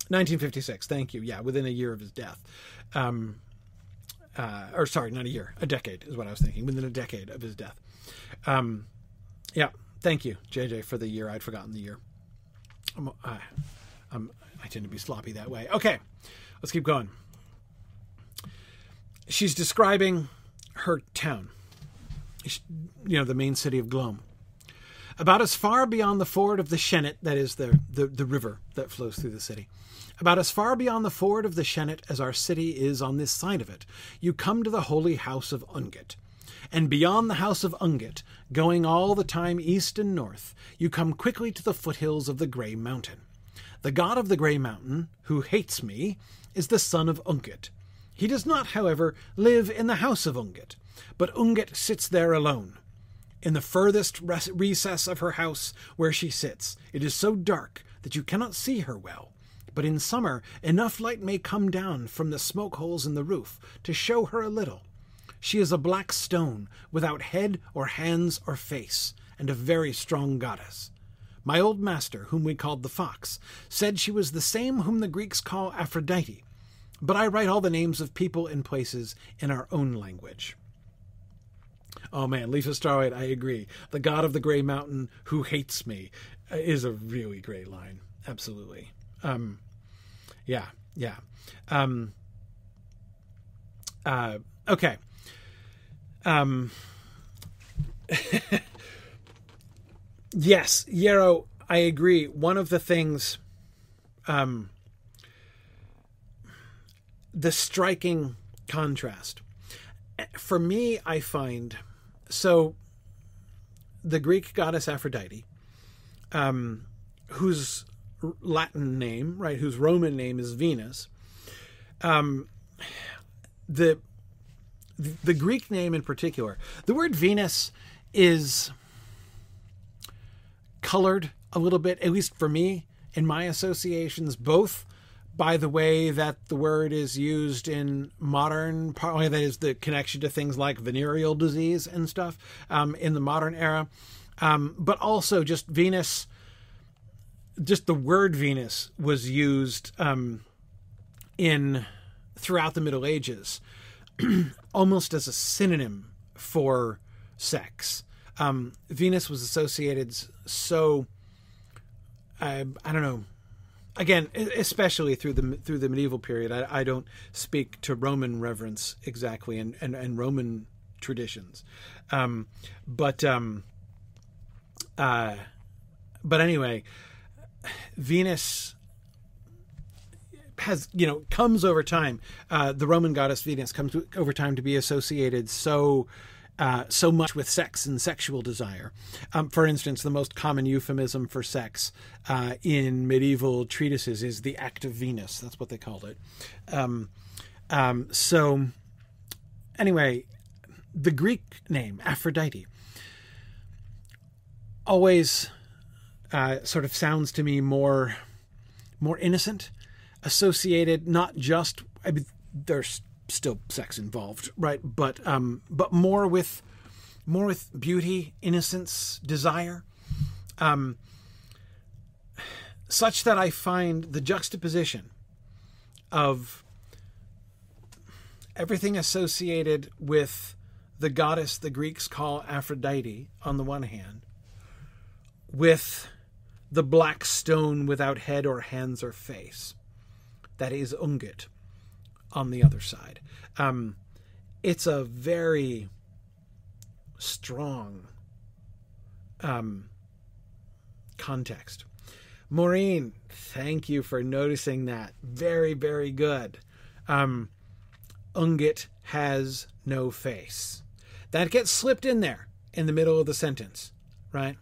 1956. Thank you. Yeah, within a year of his death. Um, uh, or sorry, not a year, a decade is what I was thinking. Within a decade of his death. Um, yeah. Thank you, JJ, for the year. I'd forgotten the year. I'm, I, I'm, I tend to be sloppy that way. Okay, let's keep going. She's describing her town you know, the main city of Glome. About as far beyond the ford of the Shennit, that is the, the, the river that flows through the city, about as far beyond the ford of the Shennit as our city is on this side of it, you come to the holy house of Ungit. And beyond the house of Ungit, going all the time east and north, you come quickly to the foothills of the Grey Mountain. The god of the Grey Mountain, who hates me, is the son of Ungit. He does not, however, live in the house of Ungit, but Ungit sits there alone. In the furthest recess of her house where she sits, it is so dark that you cannot see her well. But in summer, enough light may come down from the smoke holes in the roof to show her a little. She is a black stone, without head or hands or face, and a very strong goddess. My old master, whom we called the fox, said she was the same whom the Greeks call Aphrodite, but I write all the names of people and places in our own language. Oh man, Lisa Starlight, I agree. The god of the gray mountain who hates me uh, is a really great line. Absolutely. Um, yeah, yeah. Um, uh, okay. Um, yes, Yarrow, I agree. One of the things, um, the striking contrast for me, I find so the Greek goddess Aphrodite, um, whose Latin name, right, whose Roman name is Venus, um, the the Greek name in particular, the word Venus is colored a little bit, at least for me, in my associations, both by the way that the word is used in modern, that is the connection to things like venereal disease and stuff um, in the modern era, um, but also just Venus. Just the word Venus was used um, in throughout the Middle Ages, almost as a synonym for sex. Um, Venus was associated so I don't know again, especially through the through the medieval period, I, I don't speak to Roman reverence exactly and and, and Roman traditions, um, but um, uh, but anyway, Venus has you know comes over time. Uh, the Roman goddess Venus comes over time to be associated so uh, so much with sex and sexual desire. Um, for instance, the most common euphemism for sex uh, in medieval treatises is the act of Venus. That's what they called it. Um, um, so, anyway, the Greek name, Aphrodite, always uh, sort of sounds to me more more innocent, associated not just I mean, there's still sex involved, right? But um, but more with more with beauty, innocence, desire, um, such that I find the juxtaposition of everything associated with the goddess the Greeks call Aphrodite on the one hand, with the black stone without head or hands or face. That is Ungit on the other side. Um, it's a very strong um, context. Maureen, thank you for noticing that. Very, very good. Um, Ungit has no face. That gets slipped in there in the middle of the sentence, right?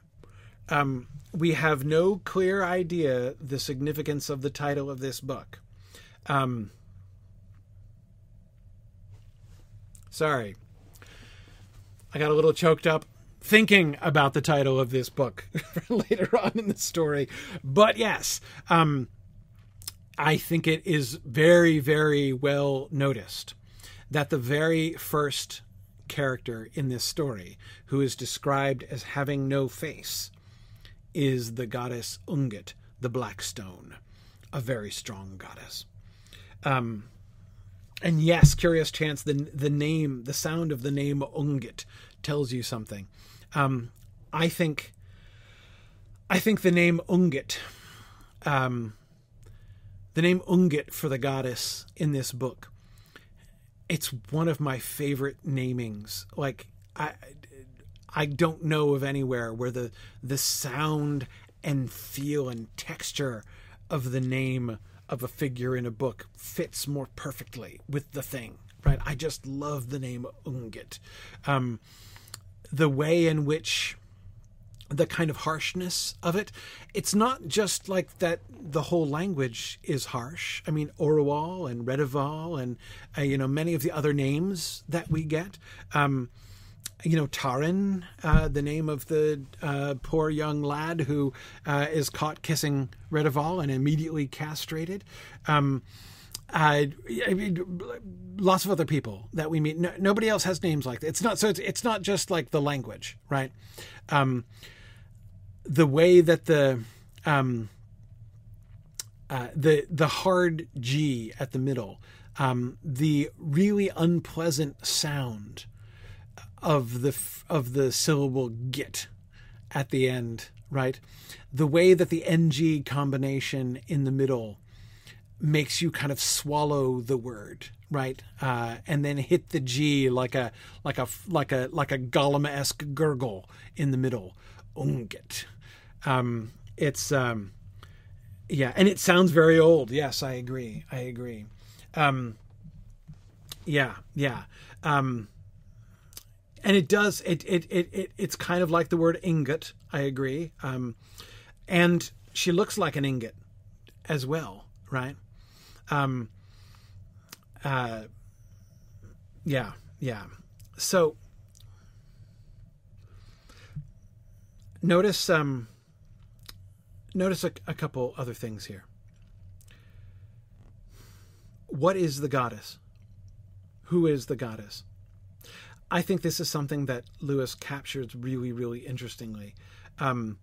Um, we have no clear idea the significance of the title of this book. Um, sorry, I got a little choked up thinking about the title of this book later on in the story. But yes, um, I think it is very, very well noticed that the very first character in this story, who is described as having no face, is the goddess Ungit, the Black Stone, a very strong goddess. Um, and yes, curious chance, the the name, the sound of the name Ungit tells you something. Um, I think, I think the name Ungit, um, the name Ungit for the goddess in this book, it's one of my favorite namings. Like I, I don't know of anywhere where the the sound and feel and texture of the name of a figure in a book fits more perfectly with the thing right i just love the name ungit um, the way in which the kind of harshness of it. It's not just like that the whole language is harsh. I mean, Orual and Redival and, uh, you know, many of the other names that we get. Um, you know, Tarin, uh, the name of the uh, poor young lad who uh, is caught kissing Redival and immediately castrated. Um, I mean, lots of other people that we meet. No, nobody else has names like that. It's not so. It's it's not just like the language, right? Um, the way that the um, uh, the the hard G at the middle, um, the really unpleasant sound of the of the syllable git at the end, right? The way that the ng combination in the middle makes you kind of swallow the word right? Uh, and then hit the g like a like a like a like a gollum-esque gurgle in the middle. Ungit um, it's um, yeah and it sounds very old. Yes i agree. I agree. Um, yeah yeah. Um, and it does it, it it it it's kind of like the word ingot i agree um, and she looks like an ingot as well right um, uh, yeah, yeah. So notice um, notice a, a couple other things here. What is the goddess? Who is the goddess? I think this is something that Lewis captures really, really interestingly. Um,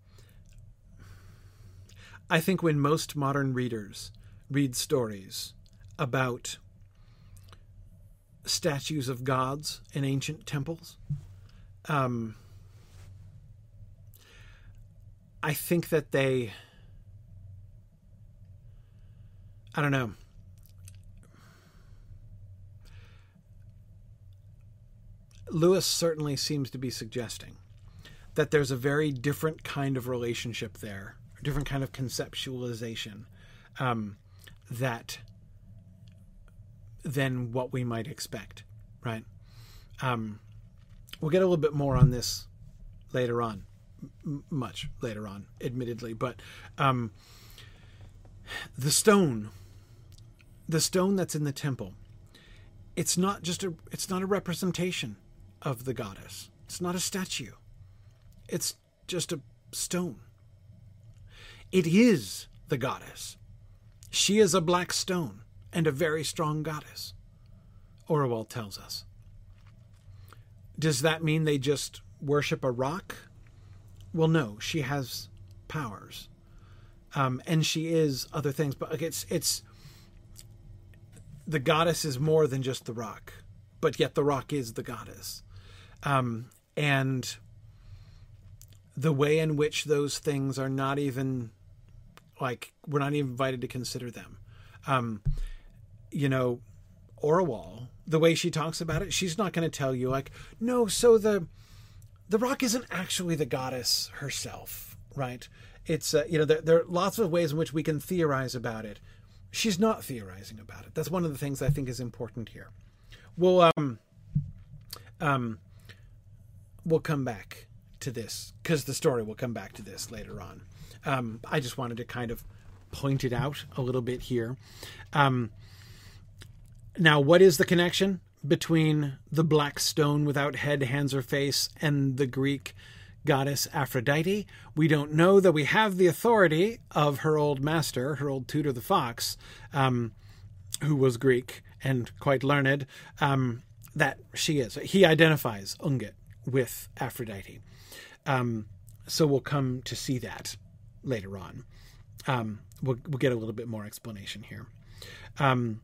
I think when most modern readers read stories about statues of gods in ancient temples. Um, I think that they, I don't know. Lewis certainly seems to be suggesting that there's a very different kind of relationship there, a different kind of conceptualization. Um, that than what we might expect, right? Um, we'll get a little bit more on this later on, M- much later on, admittedly, but um, the stone, the stone that's in the temple, it's not just a, it's not a representation of the goddess. It's not a statue. It's just a stone. It is the goddess. She is a black stone and a very strong goddess, Orual tells us. Does that mean they just worship a rock? Well, no, she has powers. Um, and she is other things, but it's it's the goddess is more than just the rock, but yet the rock is the goddess. Um, and the way in which those things are not even like we're not even invited to consider them. Um, you know, Orual, the way she talks about it, she's not going to tell you like, no, so the the rock isn't actually the goddess herself, right? It's uh, you know there, there are lots of ways in which we can theorize about it. She's not theorizing about it. That's one of the things I think is important here. We'll um um we'll come back to this because the story will come back to this later on. Um, I just wanted to kind of point it out a little bit here. Um, now, what is the connection between the black stone without head, hands, or face and the Greek goddess Aphrodite? We don't know, though we have the authority of her old master, her old tutor, the fox, um, who was Greek and quite learned, um, that she is. He identifies Ungit with Aphrodite. Um, so we'll come to see that later on. Um, we'll, we'll get a little bit more explanation here. Um,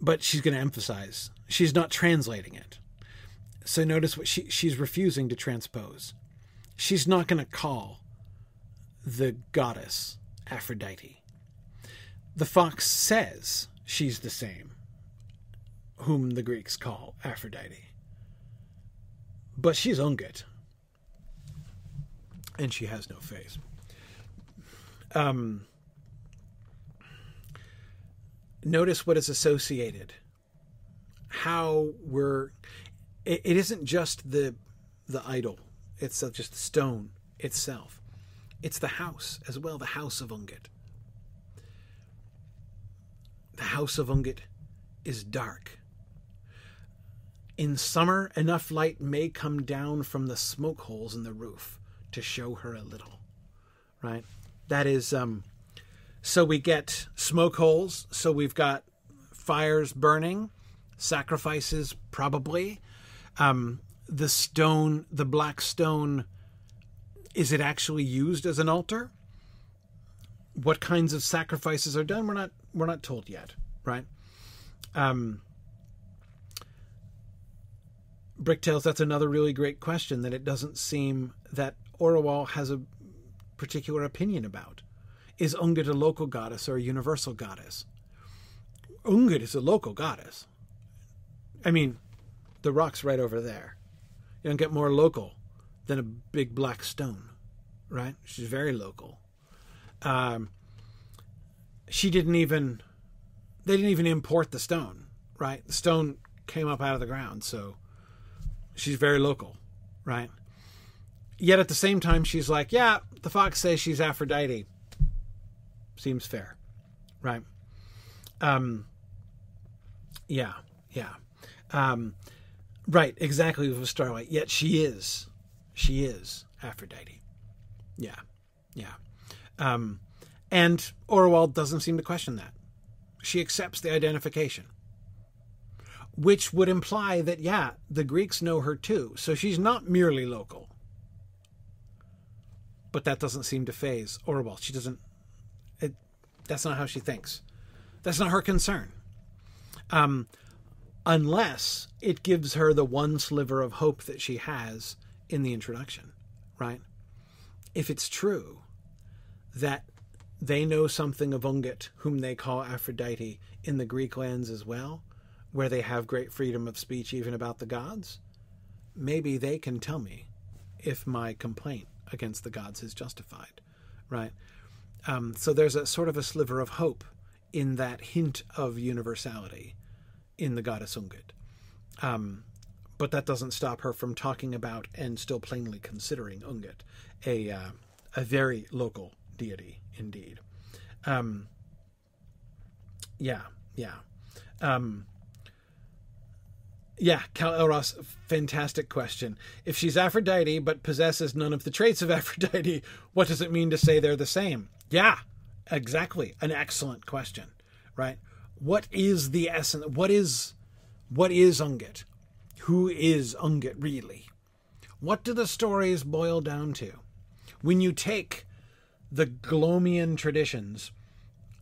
but she's going to emphasize she's not translating it. So notice what she she's refusing to transpose. She's not going to call the goddess Aphrodite. The fox says she's the same, whom the Greeks call Aphrodite. But she's Ungit. And she has no face. Um, notice what is associated. How we're. It, it isn't just the the idol. It's just the stone itself. It's the house as well, the house of Ungit. The house of Ungit is dark. In summer, enough light may come down from the smoke holes in the roof to show her a little. Right? That is um so we get smoke holes, so we've got fires burning, sacrifices probably. Um the stone, the black stone is it actually used as an altar? What kinds of sacrifices are done? We're not we're not told yet, right? Um Bricktails, that's another really great question that it doesn't seem that Orual has a particular opinion about. Is Ungit a local goddess or a universal goddess? Ungit is a local goddess. I mean, the rock's right over there. You don't get more local than a big black stone, right? She's very local. Um, she didn't even, they didn't even import the stone, right? The stone came up out of the ground, so she's very local, right? Yet at the same time, she's like, yeah, the fox says she's Aphrodite. Seems fair, right? Um, yeah, yeah. Um, right, exactly with Starlight. Yet she is, she is Aphrodite. Yeah, yeah. Um, and Orual doesn't seem to question that. She accepts the identification which would imply that, yeah, the Greeks know her too. So she's not merely local. But that doesn't seem to phase Orual. She doesn't, it, that's not how she thinks. That's not her concern. Um, unless it gives her the one sliver of hope that she has in the introduction, right? If it's true that they know something of Ungit, whom they call Aphrodite, in the Greek lands as well, where they have great freedom of speech even about the gods, maybe they can tell me if my complaint against the gods is justified, right? Um, so there's a sort of a sliver of hope in that hint of universality in the goddess Ungit. Um, but that doesn't stop her from talking about and still plainly considering Ungit a uh, a very local deity indeed. Um, yeah, yeah. Um, yeah, Cal Elros, fantastic question. If she's Aphrodite but possesses none of the traits of Aphrodite, what does it mean to say they're the same? Yeah, exactly. An excellent question, right? What is the essence? What is what is Ungit? Who is Ungit really? What do the stories boil down to? When you take the Glomian traditions,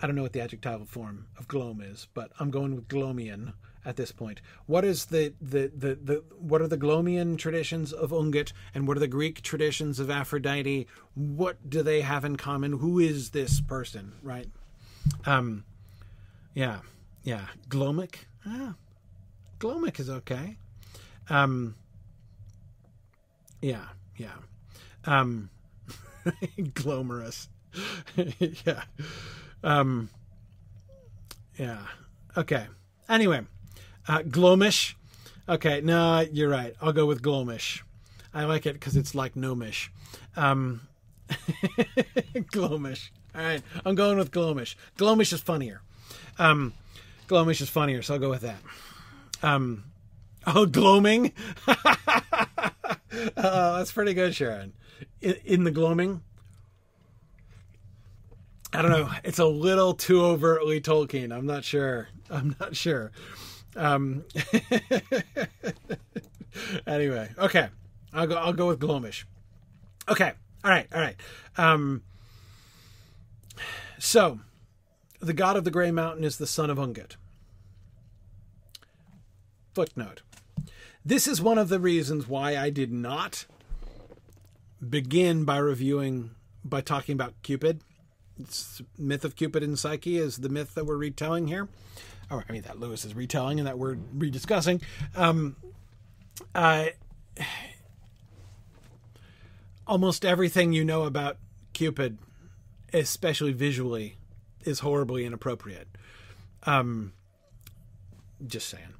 I don't know what the adjectival form of Glome is, but I'm going with Glomian at this point. What is the the the, the what are the Glomian traditions of Ungit and what are the Greek traditions of Aphrodite? What do they have in common? Who is this person, right? Um yeah. Yeah, Glomic. Ah. Glomic is okay. Um yeah, yeah. Um glamorous. yeah. Um yeah. Okay. Anyway, uh, Glomish. Okay, no, you're right. I'll go with Glomish. I like it because it's like gnomish. Um, Glomish. All right, I'm going with Glomish. Glomish is funnier. Um, Glomish is funnier, so I'll go with that. Um, oh, gloaming. oh, that's pretty good, Sharon. In, in the gloaming. I don't know. It's a little too overtly Tolkien. I'm not sure. I'm not sure. Um, anyway, okay. I'll go. I'll go with Glomish. Okay. All right. All right. Um, so, the god of the Grey Mountain is the son of Ungit. Footnote. This is one of the reasons why I did not begin by reviewing by talking about Cupid it's myth of Cupid and Psyche is the myth that we're retelling here. Or I mean that Lewis is retelling and that we're rediscussing. Um, uh, almost everything you know about Cupid, especially visually, is horribly inappropriate. Um, just saying.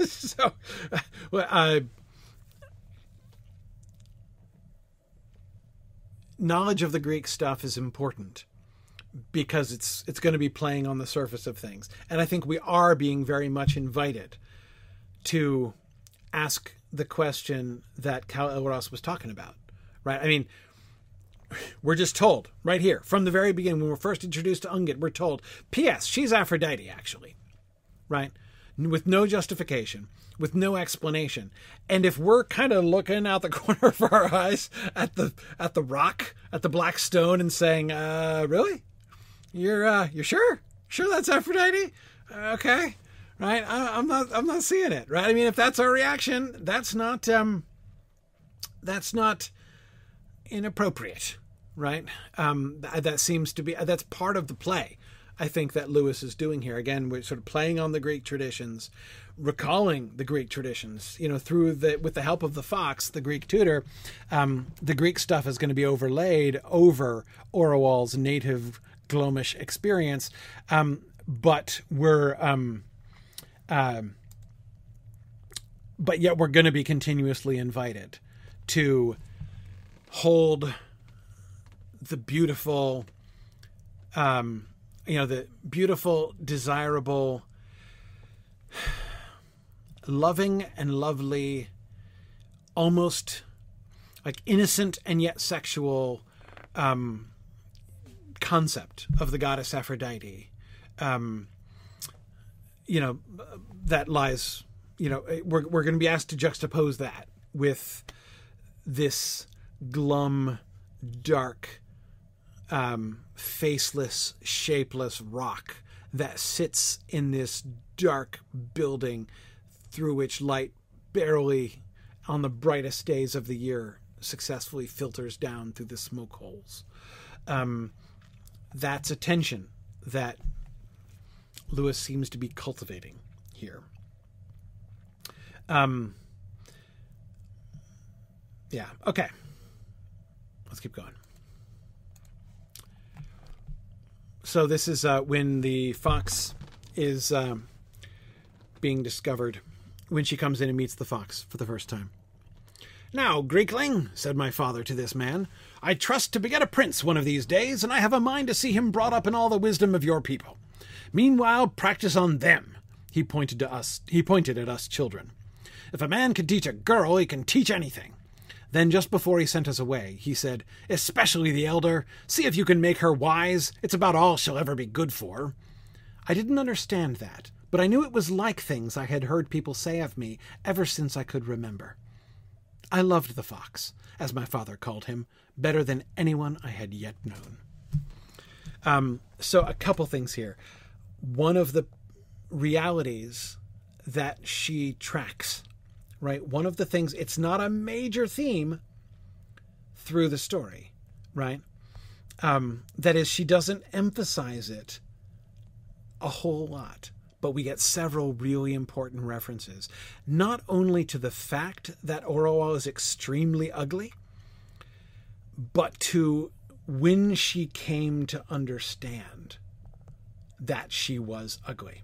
so, well, knowledge of the Greek stuff is important because it's it's going to be playing on the surface of things. And I think we are being very much invited to ask the question that Cal Elros was talking about. Right? I mean, we're just told right here from the very beginning when we're first introduced to Ungit, we're told, P.S. She's Aphrodite, actually. Right? With no justification with no explanation. And if we're kind of looking out the corner of our eyes at the at the rock, at the black stone, and saying, uh, "Really? You're uh, you're sure? Sure that's Aphrodite? Uh, okay, right? I, am not I'm not seeing it. Right? I mean, if that's our reaction, that's not um, that's not inappropriate, right? Um, that seems to be that's part of the play. I think that Lewis is doing here. Again, we're sort of playing on the Greek traditions, recalling the Greek traditions. You know, through the with the help of the fox, the Greek tutor, um, the Greek stuff is going to be overlaid over Orual's native Glomish experience, um, but we're. Um, uh, but yet we're going to be continuously invited to hold the beautiful um, you know the beautiful desirable loving and lovely almost like innocent and yet sexual um, concept of the goddess Aphrodite. Um, you know, that lies, you know, we're, we're going to be asked to juxtapose that with this glum, dark, um, faceless, shapeless rock that sits in this dark building through which light barely on the brightest days of the year successfully filters down through the smoke holes. Um, that's a tension that Lewis seems to be cultivating here. Um, yeah, okay. Let's keep going. So this is uh, when the fox is um, being discovered. When she comes in and meets the fox for the first time. Now, Greekling, said my father to this man, I trust to beget a prince one of these days, and I have a mind to see him brought up in all the wisdom of your people. Meanwhile, practice on them. He pointed to us. He pointed at us children. If a man can teach a girl, he can teach anything. Then, just before he sent us away, he said, Especially the elder, see if you can make her wise. It's about all she'll ever be good for. I didn't understand that, but I knew it was like things I had heard people say of me ever since I could remember. I loved the fox, as my father called him, better than anyone I had yet known. Um, so, a couple things here. One of the realities that she tracks, right? One of the things, it's not a major theme through the story, right? Um, that is, she doesn't emphasize it a whole lot, but we get several really important references, not only to the fact that Orual is extremely ugly, but to when she came to understand that she was ugly.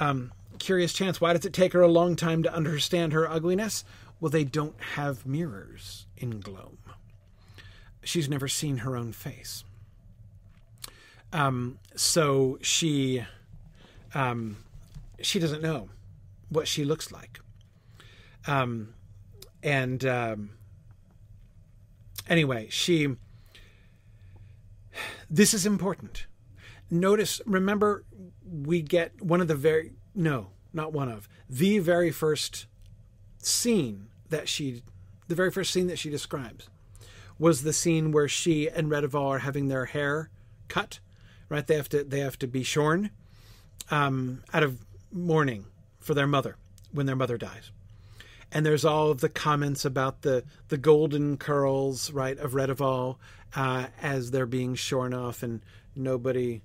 Um, curious chance, why does it take her a long time to understand her ugliness? Well, they don't have mirrors in Glome. She's never seen her own face. Um, so she um, she doesn't know what she looks like. Um, and um, anyway, she. This is important. Notice, remember, we get one of the very no, not one of the very first scene that she, the very first scene that she describes, was the scene where she and Redival are having their hair cut. Right, they have to they have to be shorn um, out of mourning for their mother when their mother dies. And there's all of the comments about the, the golden curls, right, of Redival uh, as they're being shorn off, and nobody,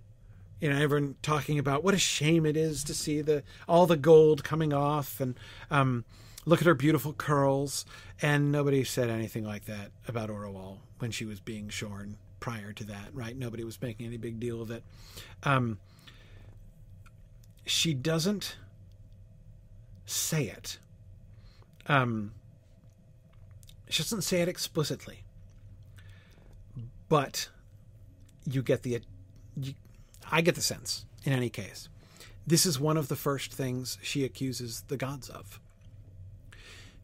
you know, everyone talking about what a shame it is to see the all the gold coming off, and um, look at her beautiful curls. And nobody said anything like that about Orual when she was being shorn prior to that, right? Nobody was making any big deal of it. Um, she doesn't say it. Um, she doesn't say it explicitly, but you get the. You, I get the sense, in any case, this is one of the first things she accuses the gods of.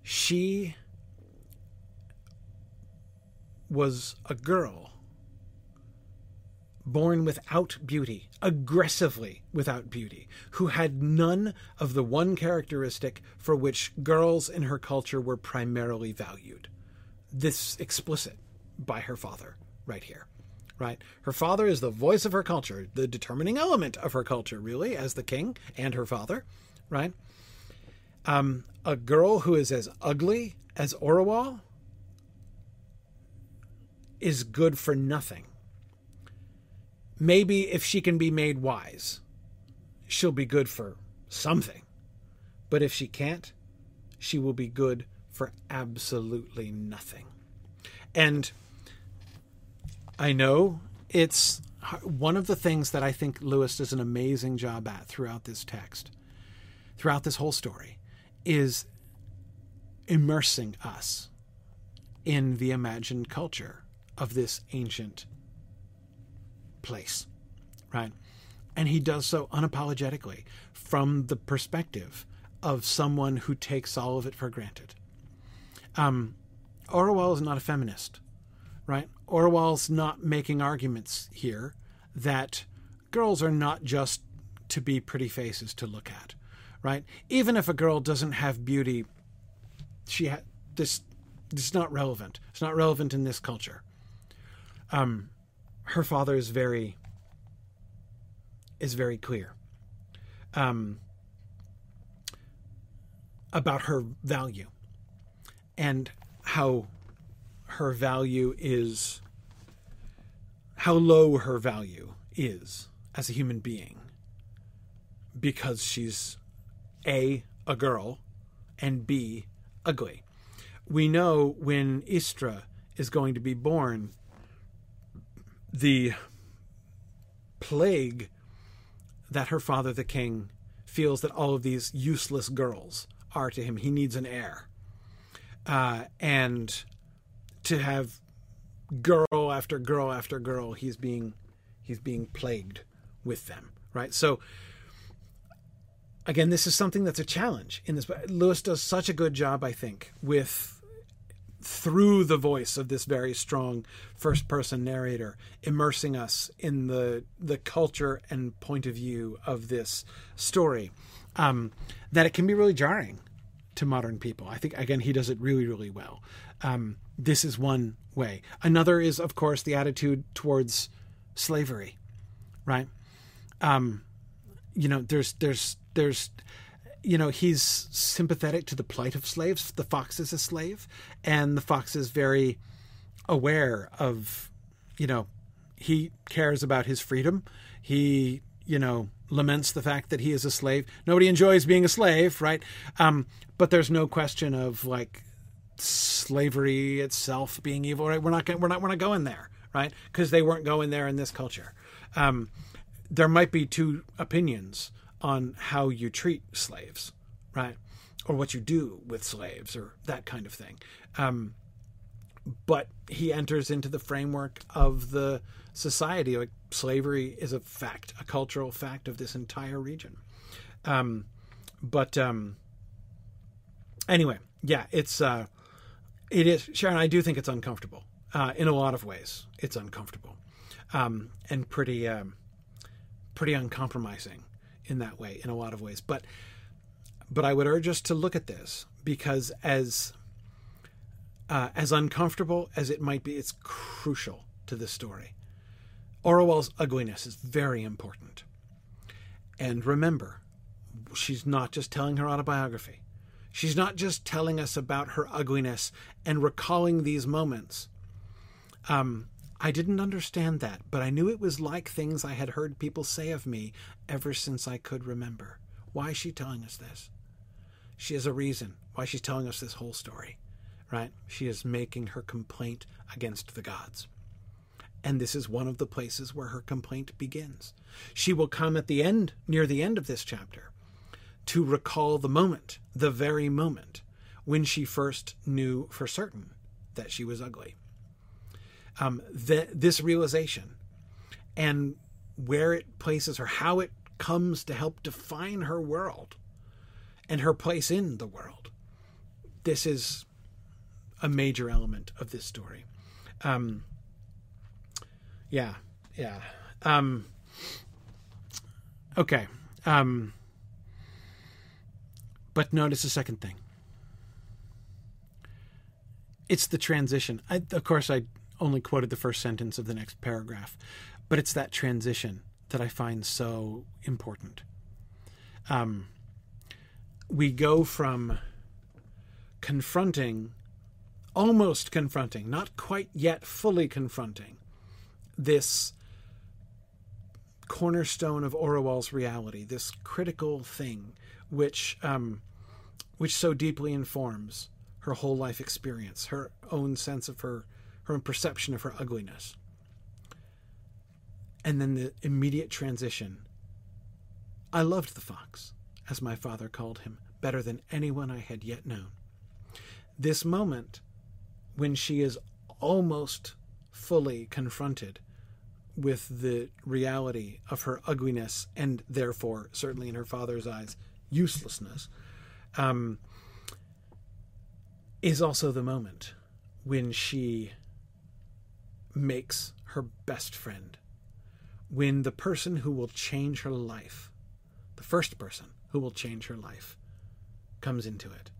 She was a girl born without beauty, aggressively without beauty, who had none of the one characteristic for which girls in her culture were primarily valued. This explicit by her father, right here. Right? Her father is the voice of her culture, the determining element of her culture, really, as the king and her father, right? Um, a girl who is as ugly as Orual is good for nothing maybe if she can be made wise, she'll be good for something. But if she can't, she will be good for absolutely nothing. And I know it's one of the things that I think Lewis does an amazing job at throughout this text, throughout this whole story, is immersing us in the imagined culture of this ancient place, right? And he does so unapologetically from the perspective of someone who takes all of it for granted. Um, Orual is not a feminist, right? Orual's not making arguments here that girls are not just to be pretty faces to look at, right? Even if a girl doesn't have beauty, she ha- this this is not relevant. It's not relevant in this culture. Um, her father is very is very clear um, about her value and how her value is how low her value is as a human being because she's a a girl and b ugly. We know when Istra is going to be born the plague that her father, the king, feels that all of these useless girls are to him. He needs an heir. Uh, and to have girl after girl after girl, he's being he's being plagued with them. Right. So again, this is something that's a challenge in this. But Lewis does such a good job, I think, with through the voice of this very strong first person narrator immersing us in the the culture and point of view of this story um, that it can be really jarring to modern people. I think again he does it really really well. Um, this is one way. Another is of course the attitude towards slavery right? Um, you know there's there's there's you know, he's sympathetic to the plight of slaves. The fox is a slave, and the fox is very aware of, you know, he cares about his freedom. He, you know, laments the fact that he is a slave. Nobody enjoys being a slave, right? Um, but there's no question of like slavery itself being evil. Right? We're not we're not we're not going there, right? Because they weren't going there in this culture. Um, there might be two opinions on how you treat slaves, right? Or what you do with slaves, or that kind of thing. Um, but he enters into the framework of the society. Like slavery is a fact, a cultural fact of this entire region. Um, but um, anyway, yeah, it's uh, it is Sharon. I do think it's uncomfortable uh, in a lot of ways. It's uncomfortable um, and pretty um, pretty uncompromising in that way in a lot of ways. But but I would urge us to look at this because as uh, as uncomfortable as it might be, it's crucial to the story. Orual's ugliness is very important. And remember, she's not just telling her autobiography. She's not just telling us about her ugliness and recalling these moments. Um, I didn't understand that, but I knew it was like things I had heard people say of me ever since I could remember. Why is she telling us this? She has a reason why she's telling us this whole story, right? She is making her complaint against the gods and this is one of the places where her complaint begins. She will come at the end, near the end of this chapter, to recall the moment, the very moment, when she first knew for certain that she was ugly. Um, the, this realization and where it places her, how it comes to help define her world and her place in the world. This is a major element of this story. Um, yeah, yeah. Um, okay. Um, but notice the second thing. It's the transition. I, of course, I only quoted the first sentence of the next paragraph, but it's that transition that I find so important. Um, we go from confronting, almost confronting, not quite yet fully confronting, this cornerstone of Orual's reality, this critical thing, which um, which so deeply informs her whole life experience, her own sense of her her own perception of her ugliness, and then the immediate transition. I loved the fox, as my father called him, better than anyone I had yet known. This moment, when she is almost fully confronted with the reality of her ugliness and therefore, certainly in her father's eyes, uselessness, um, is also the moment when she makes her best friend, when the person who will change her life, the first person who will change her life, comes into it.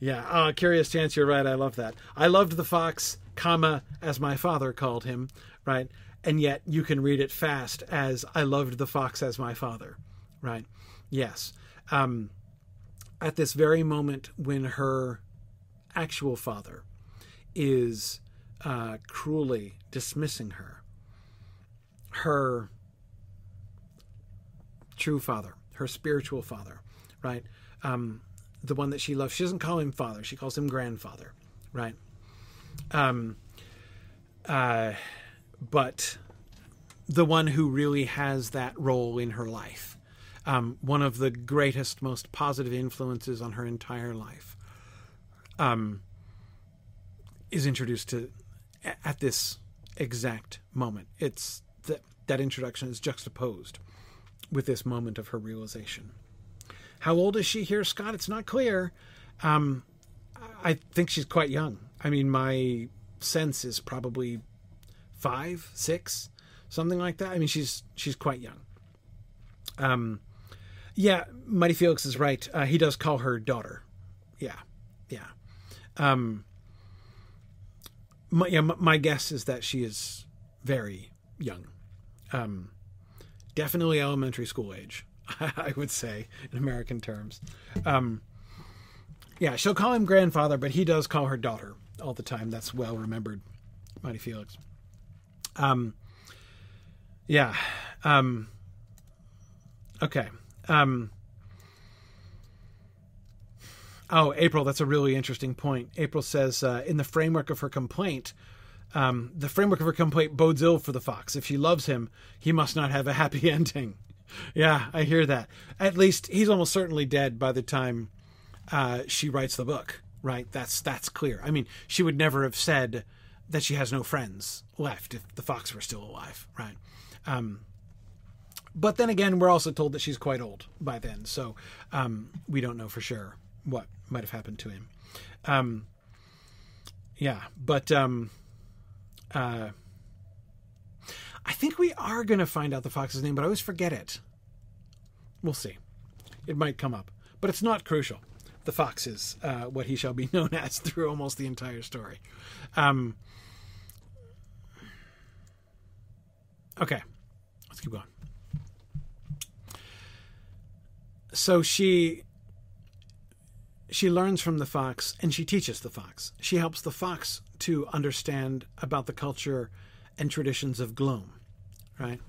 Yeah, uh, curious chance. You're right. I love that. I loved the fox, comma as my father called him, right? And yet you can read it fast as I loved the fox as my father, right? Yes. Um, at this very moment when her actual father is uh, cruelly dismissing her, her true father, her spiritual father, right? Um, the one that she loves. She doesn't call him father; she calls him grandfather, right? Um, uh, but the one who really has that role in her life, um, one of the greatest, most positive influences on her entire life, um, is introduced to at this exact moment. It's that introduction is juxtaposed with this moment of her realization. How old is she here, Scott? It's not clear. Um, I think she's quite young. I mean, my sense is probably five, six, something like that. I mean, she's she's quite young. Um, yeah, Mighty Felix is right. Uh, he does call her daughter. Yeah, yeah. Um, my, yeah, my guess is that she is very young. Um, definitely elementary school age, I would say in American terms. Um, yeah, she'll call him grandfather, but he does call her daughter all the time. That's well remembered, Mighty Felix. Um, yeah. Um, okay. Um, oh, April, that's a really interesting point. April says, uh, in the framework of her complaint, um, the framework of her complaint bodes ill for the fox. If she loves him, he must not have a happy ending. yeah, I hear that. At least he's almost certainly dead by the time uh, she writes the book. Right? That's that's clear. I mean, she would never have said that she has no friends left if the fox were still alive. Right? Um, but then again, we're also told that she's quite old by then, so um, we don't know for sure what might have happened to him. Um, yeah, but um, uh, I think we are going to find out the fox's name, but I always forget it. We'll see. It might come up, but it's not crucial. The fox is uh, what he shall be known as through almost the entire story. Um, okay, let's keep going. So she she learns from the fox and she teaches the fox. She helps the fox to understand about the culture and traditions of Glome, right?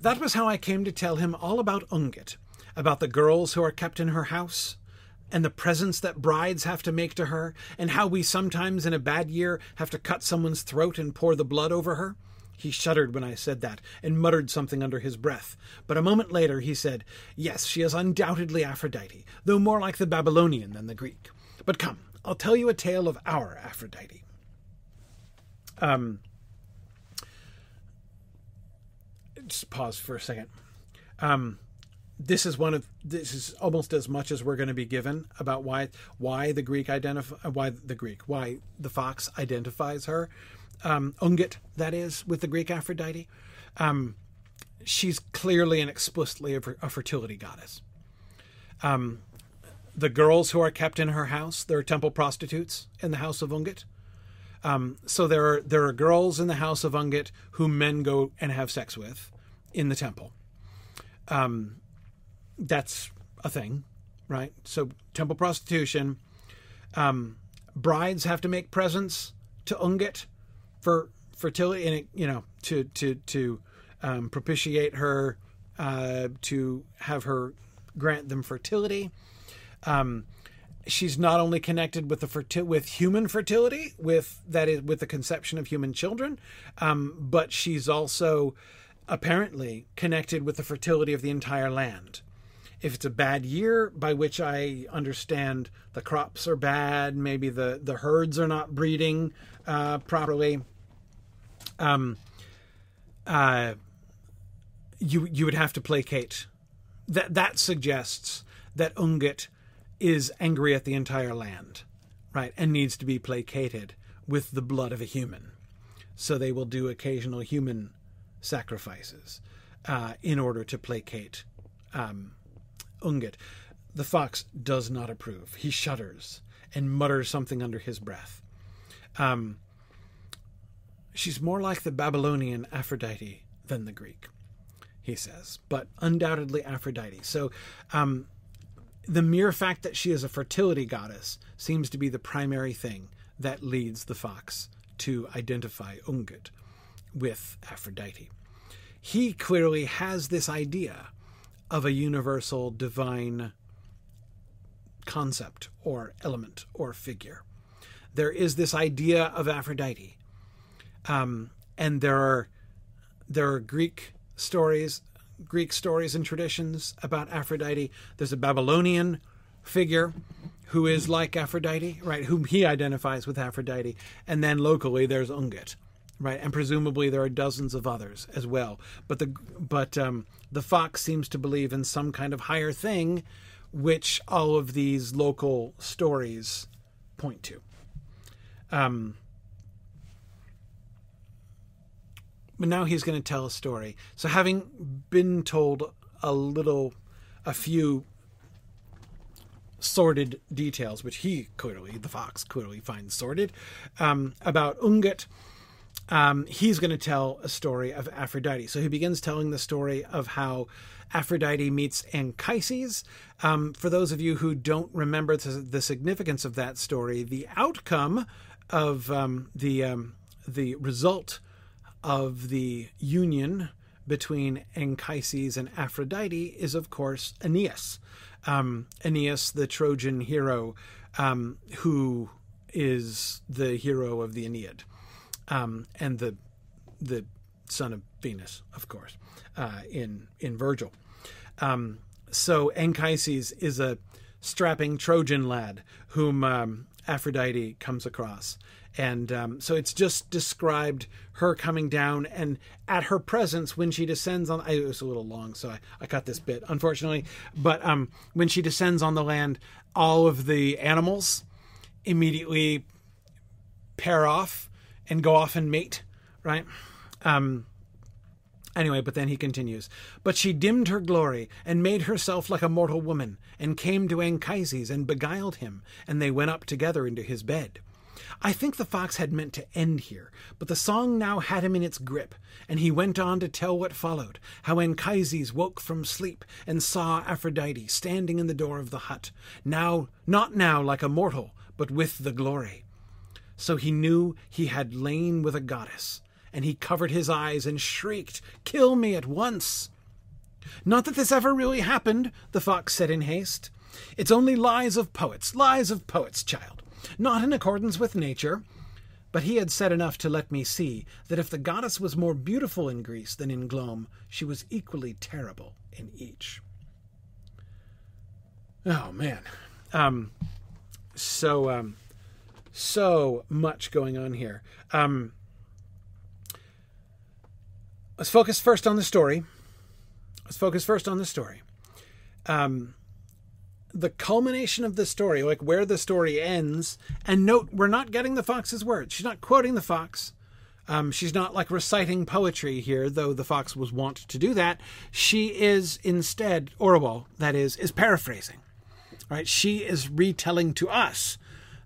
That was how I came to tell him all about Ungit, about the girls who are kept in her house, and the presents that brides have to make to her, and how we sometimes in a bad year have to cut someone's throat and pour the blood over her. He shuddered when I said that, and muttered something under his breath. But a moment later he said, Yes, she is undoubtedly Aphrodite, though more like the Babylonian than the Greek. But come, I'll tell you a tale of our Aphrodite. Um, just pause for a second. Um, this is one of this is almost as much as we're going to be given about why why the Greek identify why the Greek why the fox identifies her, um, Ungit that is with the Greek Aphrodite. Um, she's clearly and explicitly a, fertility goddess. Um, the girls who are kept in her house, they're temple prostitutes in the house of Ungit. Um, so there are there are girls in the house of Ungit whom men go and have sex with in the temple. Um, that's a thing, right? So temple prostitution. Um, brides have to make presents to Ungit for fertility, and you know to to to um, propitiate her, uh, to have her grant them fertility. Um, she's not only connected with the ferti- with human fertility, with that is with the conception of human children, um, but she's also apparently connected with the fertility of the entire land. If it's a bad year, by which I understand the crops are bad, maybe the, the herds are not breeding uh, properly, um, uh, you you would have to placate. That that suggests that Ungit is angry at the entire land, right, and needs to be placated with the blood of a human. So they will do occasional human sacrifices uh, in order to placate um, Ungit. The fox does not approve. He shudders and mutters something under his breath. Um, she's more like the Babylonian Aphrodite than the Greek, he says, but undoubtedly Aphrodite. So um, the mere fact that she is a fertility goddess seems to be the primary thing that leads the fox to identify Ungit with Aphrodite. He clearly has this idea of a universal divine concept or element or figure. There is this idea of Aphrodite, um, and there are there are Greek stories, Greek stories and traditions about Aphrodite. There's a Babylonian figure who is like Aphrodite, right? Whom he identifies with Aphrodite, and then locally there's Ungit, right? And presumably there are dozens of others as well. But the but um, the fox seems to believe in some kind of higher thing, which all of these local stories point to. Um, but now he's going to tell a story. So having been told a little, a few sordid details, which he clearly, the fox clearly finds sordid, um, about Ungit um, he's going to tell a story of Aphrodite. So he begins telling the story of how Aphrodite meets Anchises. Um, for those of you who don't remember the, the, significance of that story, the outcome of um, the um, the result of the union between Anchises and Aphrodite is, of course, Aeneas. Um, Aeneas, the Trojan hero, um, who is the hero of the Aeneid, um, and the the son of Venus, of course, uh, in in Virgil. Um, so Anchises is a strapping Trojan lad whom um, Aphrodite comes across. And um, so it's just described her coming down and at her presence when she descends on. it was a little long, so I, I cut this bit, unfortunately. But um, when she descends on the land, all of the animals immediately pair off and go off and mate, right? Um, Anyway, but then he continues. But she dimmed her glory, and made herself like a mortal woman, and came to Anchises, and beguiled him, and they went up together into his bed. I think the fox had meant to end here, but the song now had him in its grip, and he went on to tell what followed how Anchises woke from sleep and saw Aphrodite standing in the door of the hut, now, not now like a mortal, but with the glory. So he knew he had lain with a goddess and he covered his eyes and shrieked, Kill me at once! Not that this ever really happened, the fox said in haste. It's only lies of poets, lies of poets, child, not in accordance with nature. But he had said enough to let me see that if the goddess was more beautiful in Greece than in Glome, she was equally terrible in each. Oh man, um, so um, so much going on here. Um, let's focus first on the story. Let's focus first on the story. Um, the culmination of the story, like where the story ends, and note we're not getting the fox's words. She's not quoting the fox. Um, she's not like reciting poetry here, though the fox was wont to do that. She is instead, Orual, that is, is paraphrasing. Right? She is retelling to us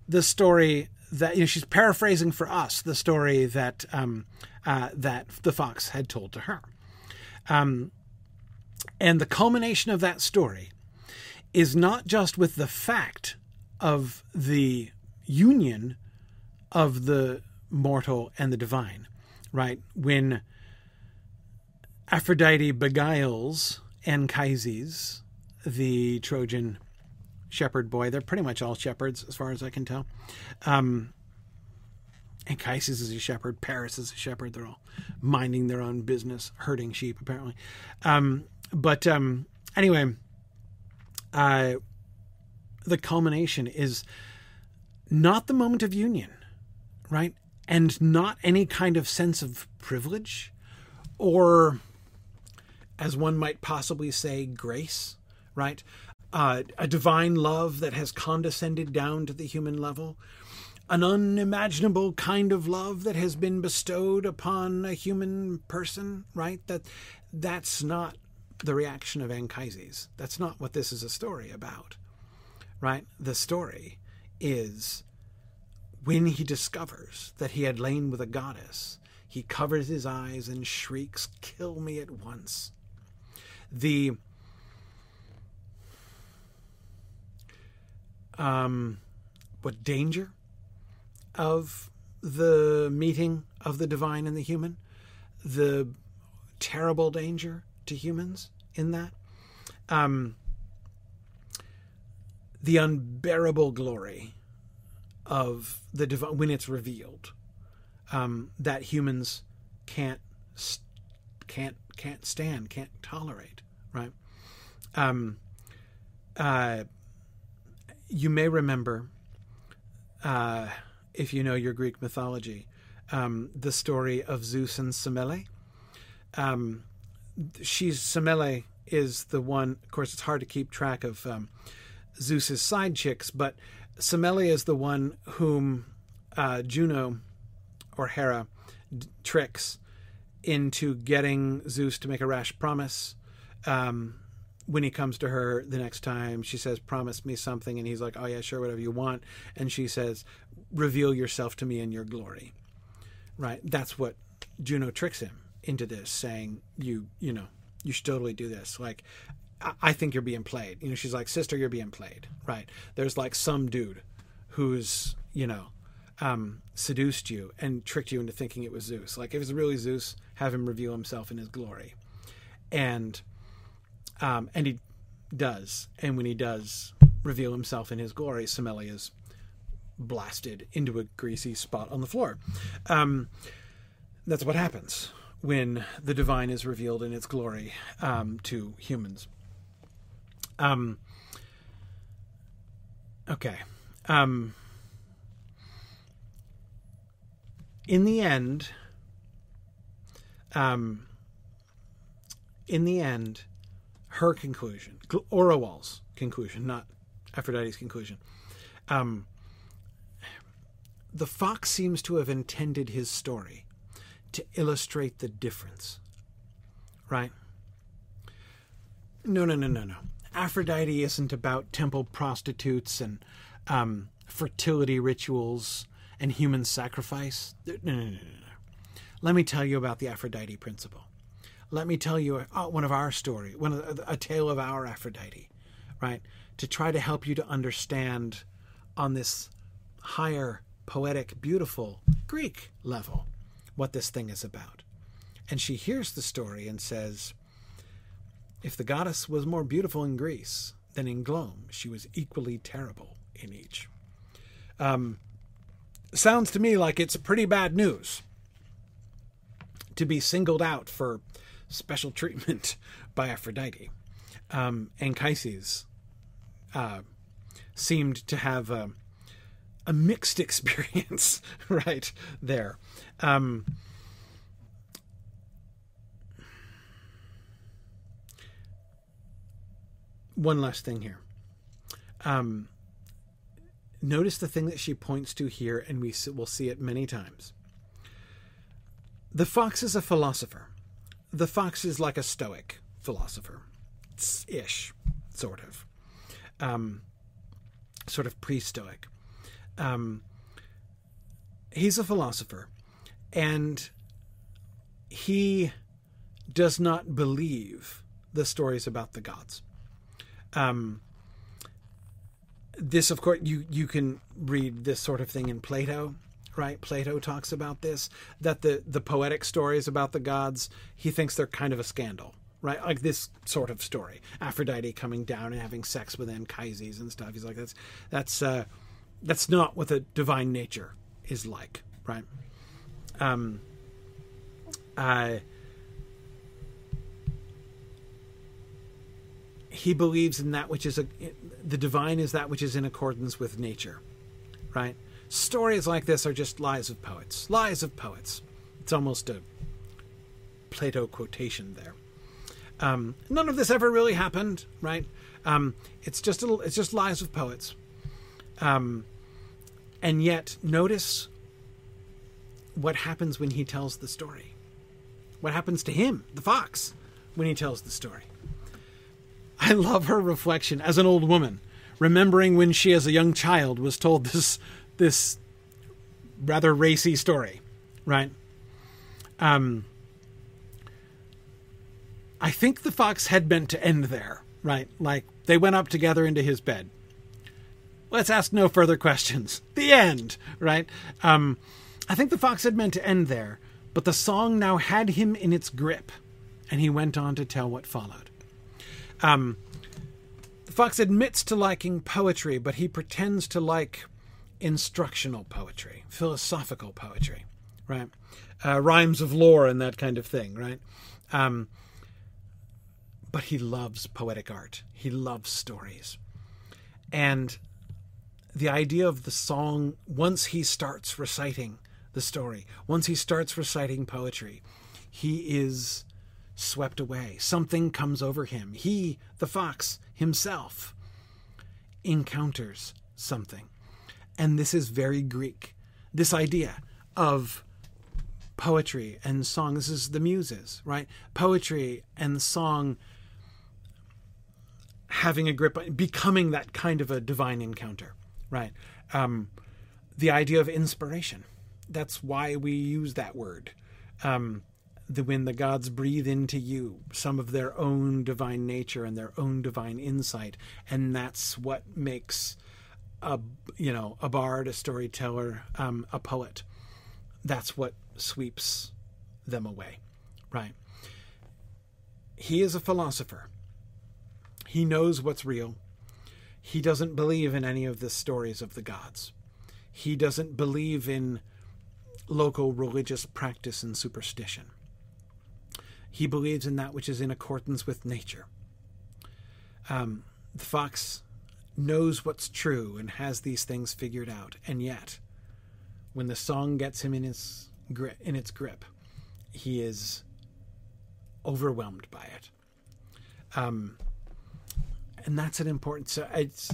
the story that you know she's paraphrasing for us the story that um, uh, that the fox had told to her. Um, and the culmination of that story is not just with the fact of the union of the mortal and the divine, right? When Aphrodite beguiles Anchises, the Trojan shepherd boy. They're pretty much all shepherds, as far as I can tell. Um, Anchises is a shepherd. Paris is a shepherd. They're all minding their own business, herding sheep, apparently. Um, but um, anyway, uh, the culmination is not the moment of union, right? And not any kind of sense of privilege or, as one might possibly say, grace, right? Uh, a divine love that has condescended down to the human level an unimaginable kind of love that has been bestowed upon a human person, right? That that's not the reaction of Anchises. That's not what this is a story about. Right? The story is when he discovers that he had lain with a goddess, he covers his eyes and shrieks, Kill me at once. The um what danger of the meeting of the divine and the human, the terrible danger to humans in that, um, the unbearable glory of the divine when it's revealed um, that humans can't can't can't stand, can't tolerate, right? Um, uh, you may remember. Uh, if you know your Greek mythology, um, the story of Zeus and Semele. Um, she's Semele is the one. Of course, it's hard to keep track of um, Zeus's side chicks, but Semele is the one whom uh, Juno or Hera d- tricks into getting Zeus to make a rash promise. Um, when he comes to her the next time, she says, Promise me something. And he's like, Oh, yeah, sure, whatever you want. And she says, reveal yourself to me in your glory. right? That's what Juno tricks him into this, saying, "You, you know, you should totally do this." Like, I, think you're being played. You know, she's like, "Sister, you're being played." Right? There's like some dude who's, you know, um, seduced you and tricked you into thinking it was Zeus. Like, if it's really Zeus, have him reveal himself in his glory, and, um, and he does, and when he does reveal himself in his glory, Semele is blasted into a greasy spot on the floor. Um, that's what happens when the divine is revealed in its glory um, to humans. Um, okay. Um, in the end, um, in the end, her conclusion, Orual's conclusion, not Aphrodite's conclusion. Um, the fox seems to have intended his story to illustrate the difference. Right? No, no, no, no, no. Aphrodite isn't about temple prostitutes and um, fertility rituals and human sacrifice. No, no, no, no, no. Let me tell you about the Aphrodite principle. Let me tell you uh, one of our story, one of, a tale of our Aphrodite, right? To try to help you to understand on this higher, poetic, beautiful Greek level what this thing is about. And she hears the story and says, If the goddess was more beautiful in Greece than in Glome, she was equally terrible in each. Um, sounds to me like it's pretty bad news to be singled out for special treatment by Aphrodite. Um, Anchises uh, seemed to have a, a mixed experience right there. Um, one last thing here. Um, notice the thing that she points to here, and we will see it many times. The fox is a philosopher. The fox is like a stoic philosopher, ish, sort of, um, sort of pre-stoic. Um, he's a philosopher, and he does not believe the stories about the gods. Um, this, of course, you you can read this sort of thing in Plato, right? Plato talks about this that the the poetic stories about the gods he thinks they're kind of a scandal, right? Like this sort of story, Aphrodite coming down and having sex with Anchises and stuff. He's like that's that's uh, that's not what the divine nature is like, right? Um, uh, he believes in that which is a the divine is that which is in accordance with nature, right? Stories like this are just lies of poets, lies of poets. It's almost a Plato quotation there. Um, none of this ever really happened, right? Um, it's just a, it's just lies of poets. Um, and yet, notice what happens when he tells the story. What happens to him, the fox, when he tells the story. I love her reflection as an old woman, remembering when she, as a young child, was told this this rather racy story, right? Um, I think the fox had meant to end there, right? Like they went up together into his bed. Let's ask no further questions. The end, right? Um, I think the fox had meant to end there, but the song now had him in its grip, and he went on to tell what followed. Um, the fox admits to liking poetry, but he pretends to like instructional poetry, philosophical poetry, right? Uh, rhymes of lore and that kind of thing, right? Um, but he loves poetic art. He loves stories. And the idea of the song, once he starts reciting the story, once he starts reciting poetry, he is swept away. Something comes over him. He, the fox himself, encounters something. And this is very Greek. This idea of poetry and song. This is the muses, right? Poetry and song having a grip, becoming that kind of a divine encounter, right? Um, the idea of inspiration, that's why we use that word. Um, the when the gods breathe into you some of their own divine nature and their own divine insight, and that's what makes a you know a bard, a storyteller, um, a poet. That's what sweeps them away, right? He is a philosopher. He knows what's real. He doesn't believe in any of the stories of the gods. He doesn't believe in local religious practice and superstition. He believes in that which is in accordance with nature. Um, the fox knows what's true and has these things figured out, and yet, when the song gets him in his grip, in its grip, he is overwhelmed by it. Um, and that's an important. So it's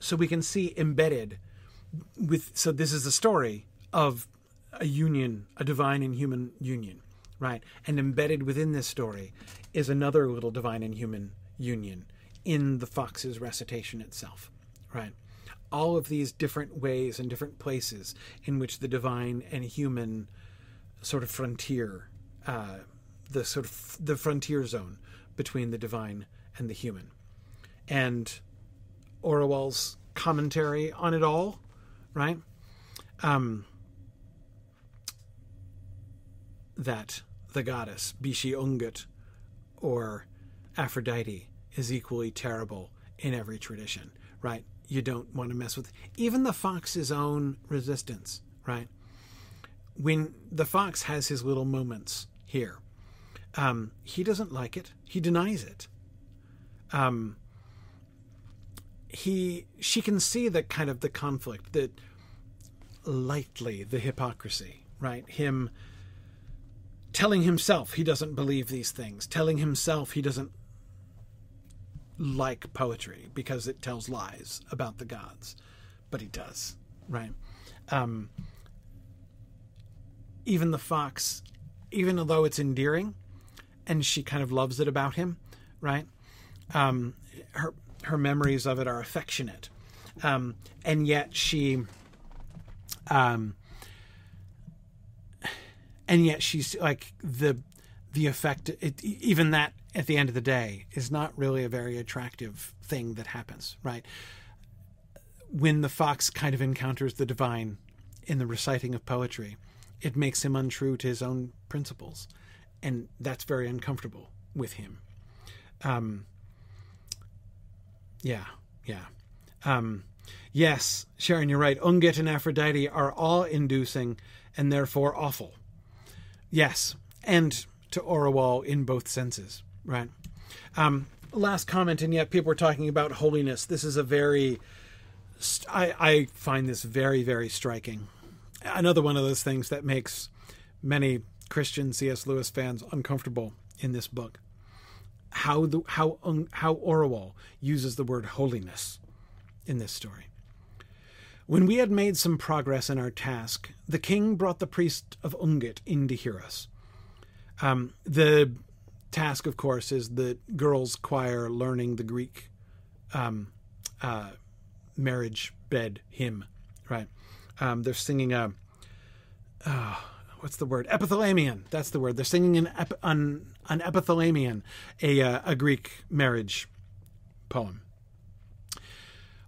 so we can see embedded with. So this is the story of a union, a divine and human union, right? And embedded within this story is another little divine and human union in the fox's recitation itself, right? All of these different ways and different places in which the divine and human sort of frontier, uh, the sort of the frontier zone between the divine and the human. And Orual's commentary on it all, right? Um, that the goddess, be she Ungit or Aphrodite, is equally terrible in every tradition, right? You don't want to mess with even the fox's own resistance, right? When the fox has his little moments here, um, he doesn't like it. He denies it um, he she can see the kind of the conflict that lightly the hypocrisy right? Him telling himself he doesn't believe these things telling himself he doesn't like poetry because it tells lies about the gods but he does right? Um, even the fox even though it's endearing and she kind of loves it about him right um, her her memories of it are affectionate, um, and yet she, um, and yet she's like the the effect. It, even that at the end of the day is not really a very attractive thing that happens, right? When the fox kind of encounters the divine in the reciting of poetry, it makes him untrue to his own principles, and that's very uncomfortable with him. Um, yeah, yeah. Um, yes, Sharon, you're right. Ungit and Aphrodite are awe inducing and therefore awful. Yes, and to Orual in both senses, right? Um, last comment, and yet people are talking about holiness. This is a very, I, I find this very, very striking. Another one of those things that makes many Christian C.S. Lewis fans uncomfortable in this book how the how how Orual uses the word holiness in this story. When we had made some progress in our task, the king brought the priest of Ungit in to hear us. Um, the task, of course, is the girls' choir learning the Greek um, uh, marriage bed hymn, right? Um, they're singing a. Uh, what's the word? Epithalamion. That's the word. They're singing an ep- an, an epithalamion, a uh, a Greek marriage poem.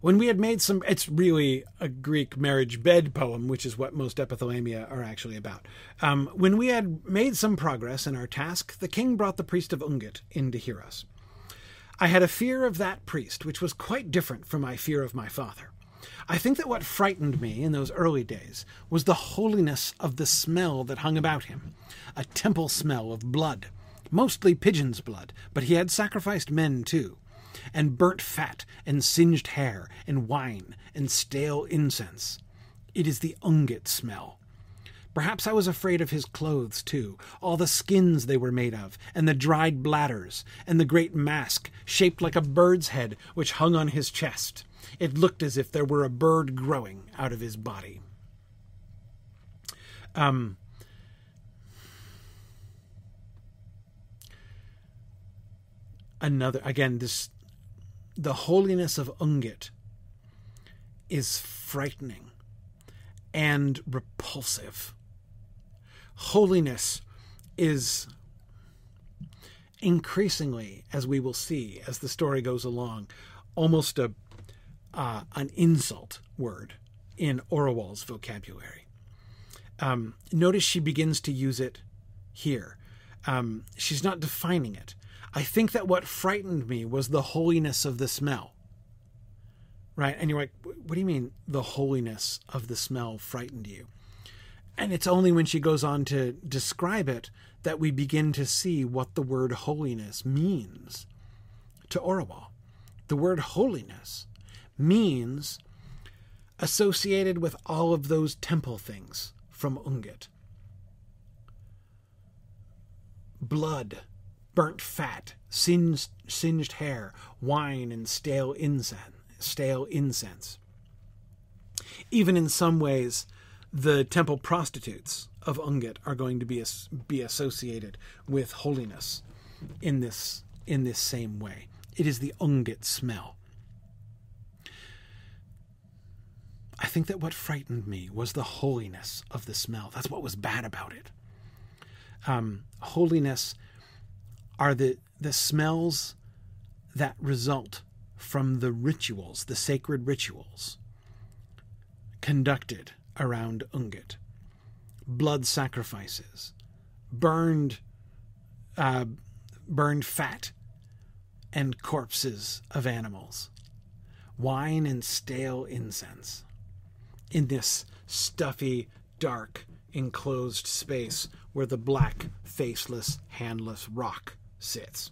When we had made some, it's really a Greek marriage bed poem, which is what most epithalamia are actually about. Um, when we had made some progress in our task, the king brought the priest of Ungit in to hear us. I had a fear of that priest, which was quite different from my fear of my father. I think that what frightened me in those early days was the holiness of the smell that hung about him a temple smell of blood, mostly pigeon's blood, but he had sacrificed men too, and burnt fat, and singed hair, and wine, and stale incense. It is the Ungit smell. Perhaps I was afraid of his clothes, too, all the skins they were made of, and the dried bladders, and the great mask, shaped like a bird's head, which hung on his chest. It looked as if there were a bird growing out of his body. Um, another again this the holiness of Ungit is frightening and repulsive. Holiness is increasingly, as we will see as the story goes along, almost a uh, an insult word in Orual's vocabulary. Um, notice she begins to use it here. Um, she's not defining it. I think that what frightened me was the holiness of the smell. Right? And you're like, what do you mean the holiness of the smell frightened you? And it's only when she goes on to describe it that we begin to see what the word holiness means to Orual. The word holiness means associated with all of those temple things from Ungit blood, burnt fat, singed, singed hair, wine, and stale incense. Stale incense. Even in some ways, the temple prostitutes of Ungit are going to be be associated with holiness in this in this same way. It is the Ungit smell. I think that what frightened me was the holiness of the smell. That's what was bad about it. Um, holiness are the the smells that result from the rituals, the sacred rituals conducted around Ungit. Blood sacrifices, burned, uh, burned fat, and corpses of animals, wine and stale incense. In this stuffy, dark, enclosed space where the black, faceless, handless rock sits.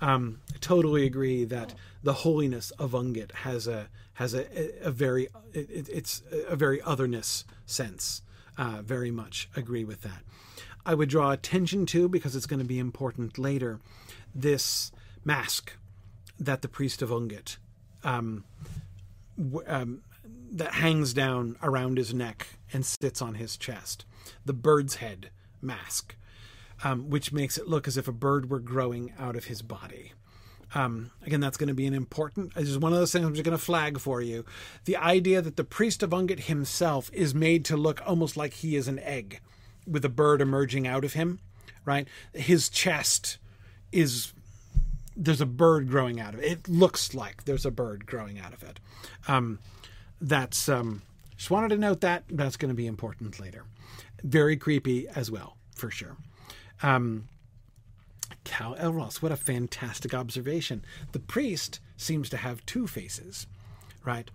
Um, totally agree that the holiness of Ungit has a has a, a, very it, it's a very otherness sense. Uh, very much agree with that. I would draw attention to because it's going to be important later. This mask that the priest of Ungit um, um, that hangs down around his neck and sits on his chest, the bird's head mask um, which makes it look as if a bird were growing out of his body. Um, again, that's going to be an important. This is one of those things I'm just going to flag for you. The idea that the priest of Ungit himself is made to look almost like he is an egg, with a bird emerging out of him. Right, his chest is there's a bird growing out of it. It looks like there's a bird growing out of it. Um, that's um, just wanted to note that that's going to be important later. Very creepy as well, for sure. Um, Cal Elros, what a fantastic observation. The priest seems to have two faces, right?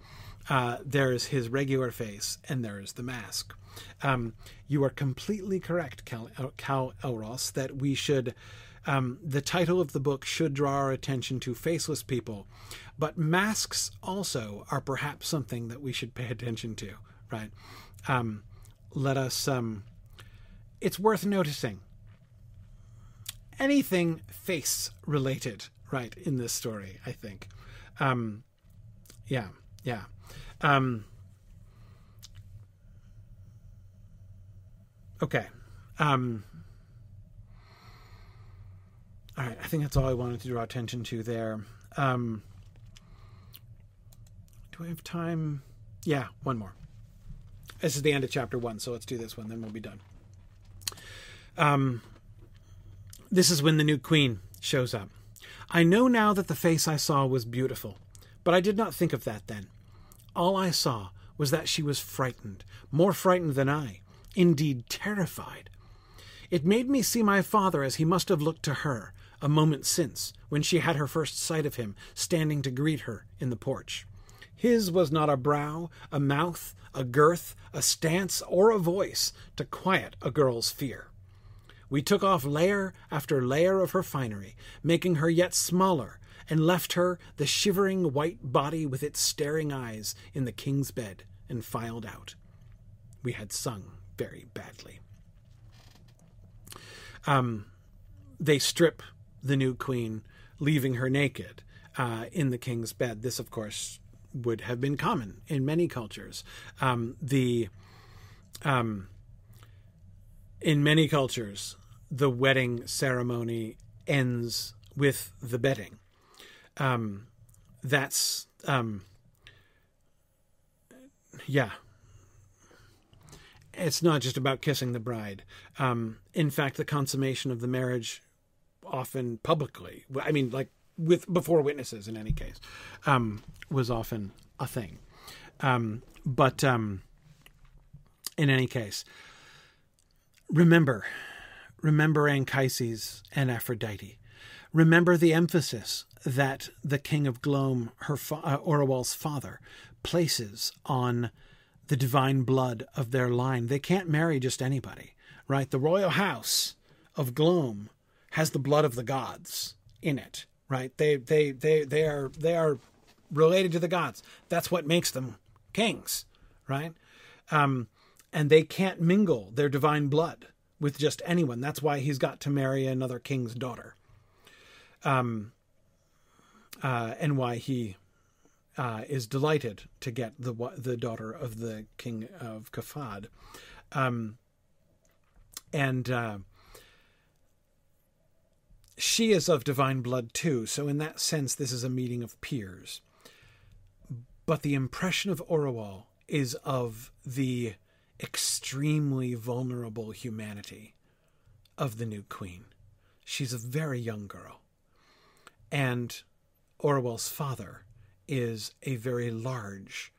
Uh, there's his regular face and there's the mask. Um, you are completely correct, Cal, Cal Elros, that we should. Um, the title of the book should draw our attention to faceless people, but masks also are perhaps something that we should pay attention to, right? Um, let us. Um, it's worth noticing anything face related, right, in this story, I think. Um, yeah, yeah. Um, okay. Um, all right, I think that's all I wanted to draw attention to there. Um, do I have time? Yeah, one more. This is the end of chapter one, so let's do this one, then we'll be done. Um, this is when the new queen shows up. I know now that the face I saw was beautiful, but I did not think of that then. All I saw was that she was frightened, more frightened than I, indeed terrified. It made me see my father as he must have looked to her a moment since, when she had her first sight of him standing to greet her in the porch. His was not a brow, a mouth, a girth, a stance, or a voice to quiet a girl's fear. We took off layer after layer of her finery, making her yet smaller, and left her, the shivering white body with its staring eyes, in the king's bed, and filed out. We had sung very badly. Um, they strip the new queen, leaving her naked uh, in the king's bed. This, of course, would have been common in many cultures. Um, the um, in many cultures, the wedding ceremony ends with the bedding. Um, that's um, yeah. It's not just about kissing the bride. Um, in fact, the consummation of the marriage, often publicly, I mean, like with before witnesses in any case, um, was often a thing. Um, but um, in any case, remember, remember Anchises and Aphrodite. Remember the emphasis that the king of Glome, her fa- uh, Orual's father, places on the divine blood of their line. They can't marry just anybody, right? The royal house of Glome has the blood of the gods in it, right? They they they they are they are related to the gods. That's what makes them kings, right? Um, and they can't mingle their divine blood with just anyone. That's why he's got to marry another king's daughter. Um, uh, and why he uh, is delighted to get the the daughter of the king of Caphad, um, and uh, she is of divine blood too. So in that sense, this is a meeting of peers. But the impression of Orual is of the extremely vulnerable humanity of the new queen. She's a very young girl, and Orual's father is a very large,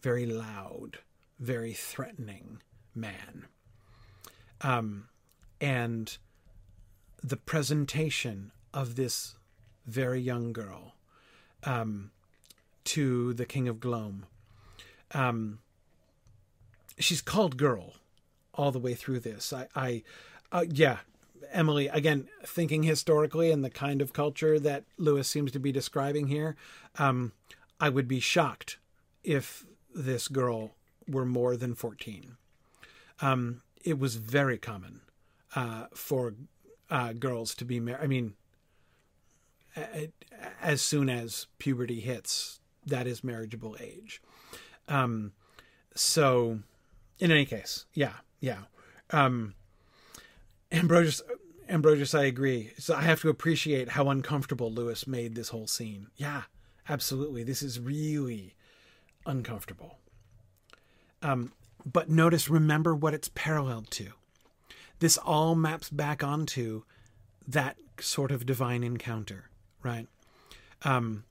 very loud, very threatening man. Um, and the presentation of this very young girl um, to the King of Glome. Um, she's called girl all the way through this. I, I uh, yeah, Emily, again, thinking historically and the kind of culture that Lewis seems to be describing here, um, I would be shocked if this girl were more than 14. Um, it was very common uh, for uh, girls to be married. I mean, as soon as puberty hits, that is marriageable age. Um, so, in any case, yeah, yeah. Um, Ambrosius, Ambrosius, I agree. So I have to appreciate how uncomfortable Lewis made this whole scene. Yeah, absolutely. This is really uncomfortable. Um, but notice, remember what it's paralleled to. This all maps back onto that sort of divine encounter, right? Um,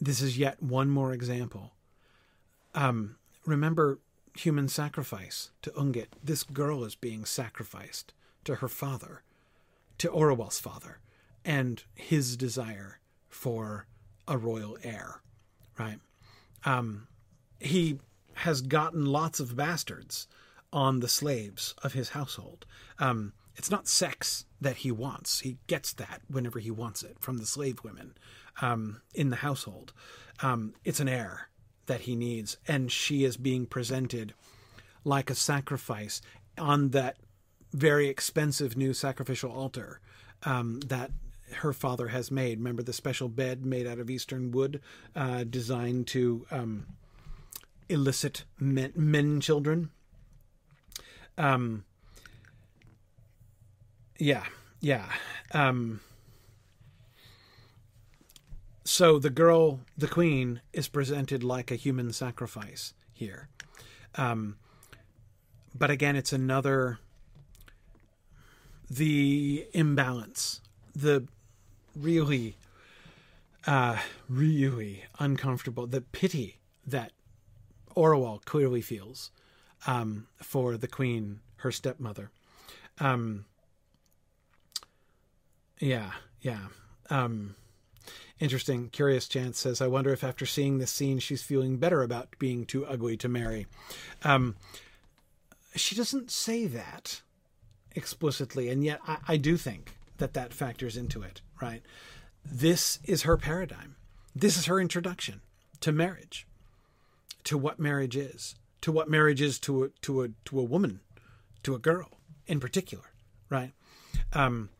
this is yet one more example. Um, remember human sacrifice to Ungit. This girl is being sacrificed to her father, to Orual's father, and his desire for a royal heir, right? Um, he has gotten lots of bastards on the slaves of his household. Um, it's not sex that he wants. He gets that whenever he wants it from the slave women um, in the household. Um, it's an heir that he needs, and she is being presented like a sacrifice on that very expensive new sacrificial altar um, that her father has made. Remember the special bed made out of eastern wood, uh, designed to um, elicit men, men children. Um, yeah, yeah. Um, so the girl, the queen, is presented like a human sacrifice here. Um, but again, it's another the imbalance, the really, uh, really uncomfortable, the pity that Orual clearly feels um, for the queen, her stepmother. Um, yeah, yeah. Um, interesting. Curious Chance says, I wonder if after seeing this scene, she's feeling better about being too ugly to marry. Um, she doesn't say that explicitly, and yet I, I do think that that factors into it, right? This is her paradigm. This is her introduction to marriage, to what marriage is, to what marriage is to a, to a to a woman, to a girl in particular, right? Um,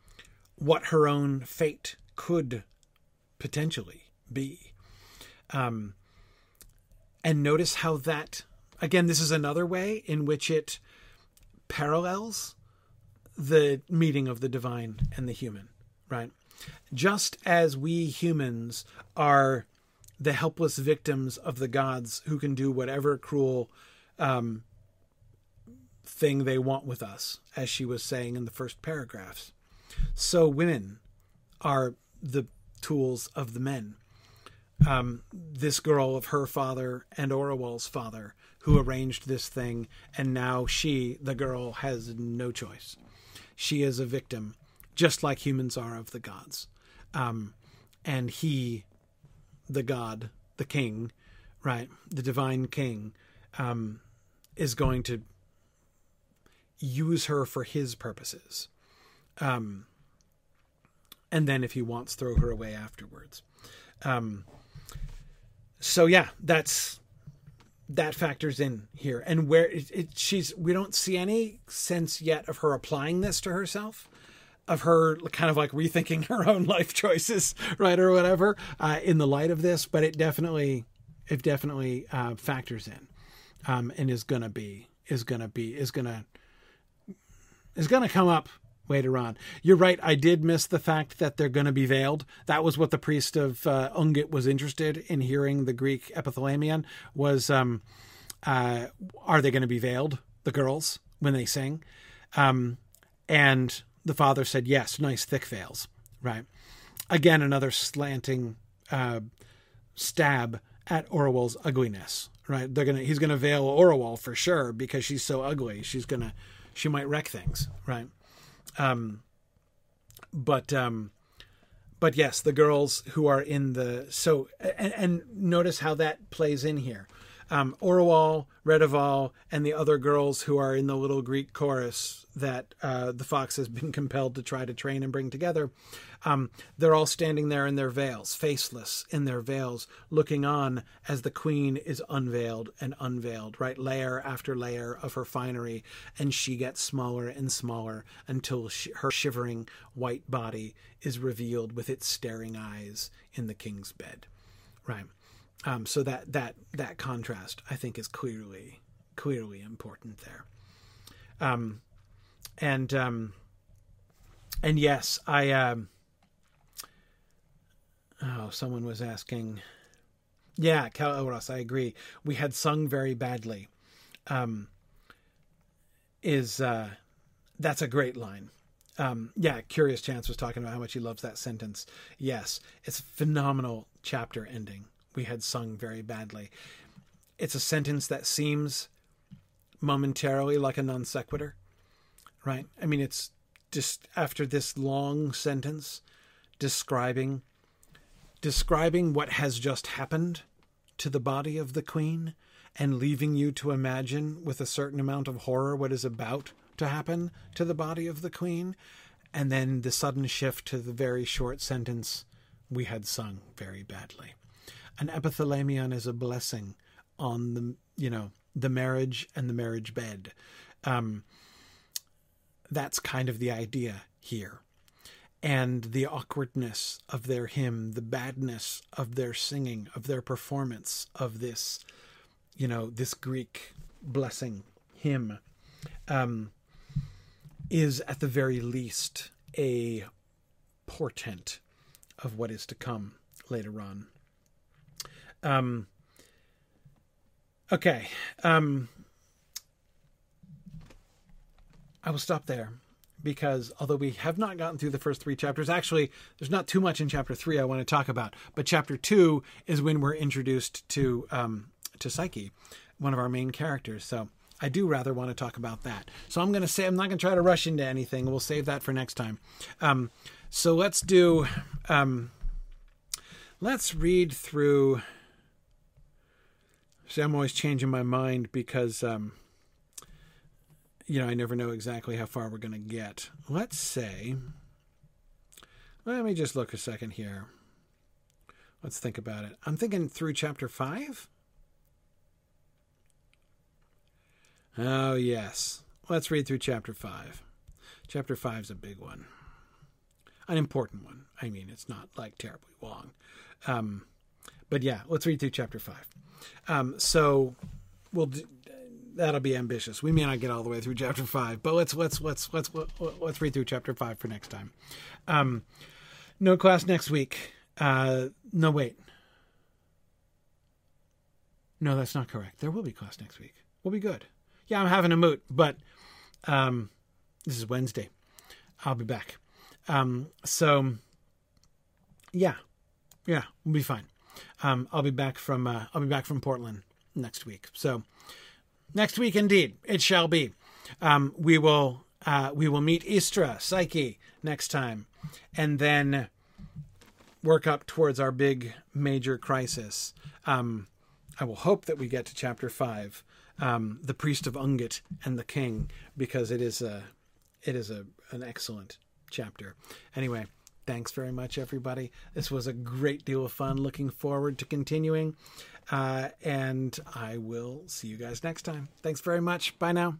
what her own fate could potentially be. Um, and notice how that again, this is another way in which it parallels the meeting of the divine and the human, right? Just as we humans are the helpless victims of the gods who can do whatever cruel um, thing they want with us, as she was saying in the first paragraphs. So women are the tools of the men. Um, this girl of her father and Orual's father who arranged this thing, and now she, the girl, has no choice. She is a victim, just like humans are of the gods. Um, and he, the god, the king, right, the divine king, um, is going to use her for his purposes. Um, and then, if he wants, throw her away afterwards. Um, so yeah, that's that factors in here and where it, it, she's we don't see any sense yet of her applying this to herself of her kind of like rethinking her own life choices right or whatever uh, in the light of this but it definitely it definitely uh, factors in um, and is gonna be is gonna be is gonna is gonna come up later on. You're right. I did miss the fact that they're going to be veiled. That was what the priest of uh, Ungit was interested in hearing. The Greek epithalamion was, um, uh, are they going to be veiled? The girls when they sing, um, and the father said yes. Nice thick veils, right? Again, another slanting uh, stab at Orual's ugliness. Right? They're gonna. He's gonna veil Orual for sure because she's so ugly. She's gonna. She might wreck things. Right? Um, but um, but yes, the girls who are in the so and, and notice how that plays in here. Um, Orual, Redival, and the other girls who are in the little Greek chorus that uh, the fox has been compelled to try to train and bring together. Um, they're all standing there in their veils, faceless in their veils, looking on as the queen is unveiled and unveiled, right? Layer after layer of her finery, and she gets smaller and smaller until she, her shivering white body is revealed with its staring eyes in the king's bed, right? Um, so that that that contrast, I think, is clearly clearly important there. Um, and um, and yes, I um, oh, someone was asking. Yeah, Cal I agree. We had sung very badly. Um, is uh, that's a great line. Um, yeah, Curious Chance was talking about how much he loves that sentence. Yes, it's a phenomenal chapter ending. We had sung very badly. It's a sentence that seems momentarily like a non sequitur, right? I mean, it's just after this long sentence describing describing what has just happened to the body of the queen and leaving you to imagine with a certain amount of horror what is about to happen to the body of the queen and then the sudden shift to the very short sentence we had sung very badly an epithalamion is a blessing on the you know the marriage and the marriage bed um, that's kind of the idea here and the awkwardness of their hymn, the badness of their singing, of their performance of this, you know, this Greek blessing hymn, um, is at the very least a portent of what is to come later on. Um, okay. Um, I will stop there because although we have not gotten through the first three chapters, actually, there's not too much in chapter three I want to talk about. But chapter two is when we're introduced to um, to Psyche, one of our main characters. So I do rather want to talk about that. So I'm going to say I'm not going to try to rush into anything. We'll save that for next time. Um, so let's do. Um, let's read through. See, I'm always changing my mind because um, you know, I never know exactly how far we're going to get. Let's say, let me just look a second here. Let's think about it. I'm thinking through chapter 5. Oh, yes. Let's read through chapter 5. Chapter 5 is a big one, an important one. I mean, it's not like terribly long. Um, but yeah, let's read through chapter 5. Um, so we'll. Do, that'll be ambitious. We may not get all the way through chapter five, but let's let's let's let's let's read through chapter five for next time. Um, no class next week. Uh, no, wait. No, that's not correct. There will be class next week. We'll be good. Yeah, I'm having a moot, but um, this is Wednesday. I'll be back. Um, so yeah, yeah, we'll be fine. Um, I'll be back from uh, I'll be back from Portland next week. So next week, indeed, it shall be. Um, we will uh, we will meet Istra Psyche next time, and then work up towards our big major crisis. Um, I will hope that we get to chapter five, um, the priest of Ungit and the king, because it is a it is a an excellent chapter. Anyway, thanks very much, everybody. This was a great deal of fun. Looking forward to continuing, uh, and I will see you guys next time. Thanks very much. Bye now.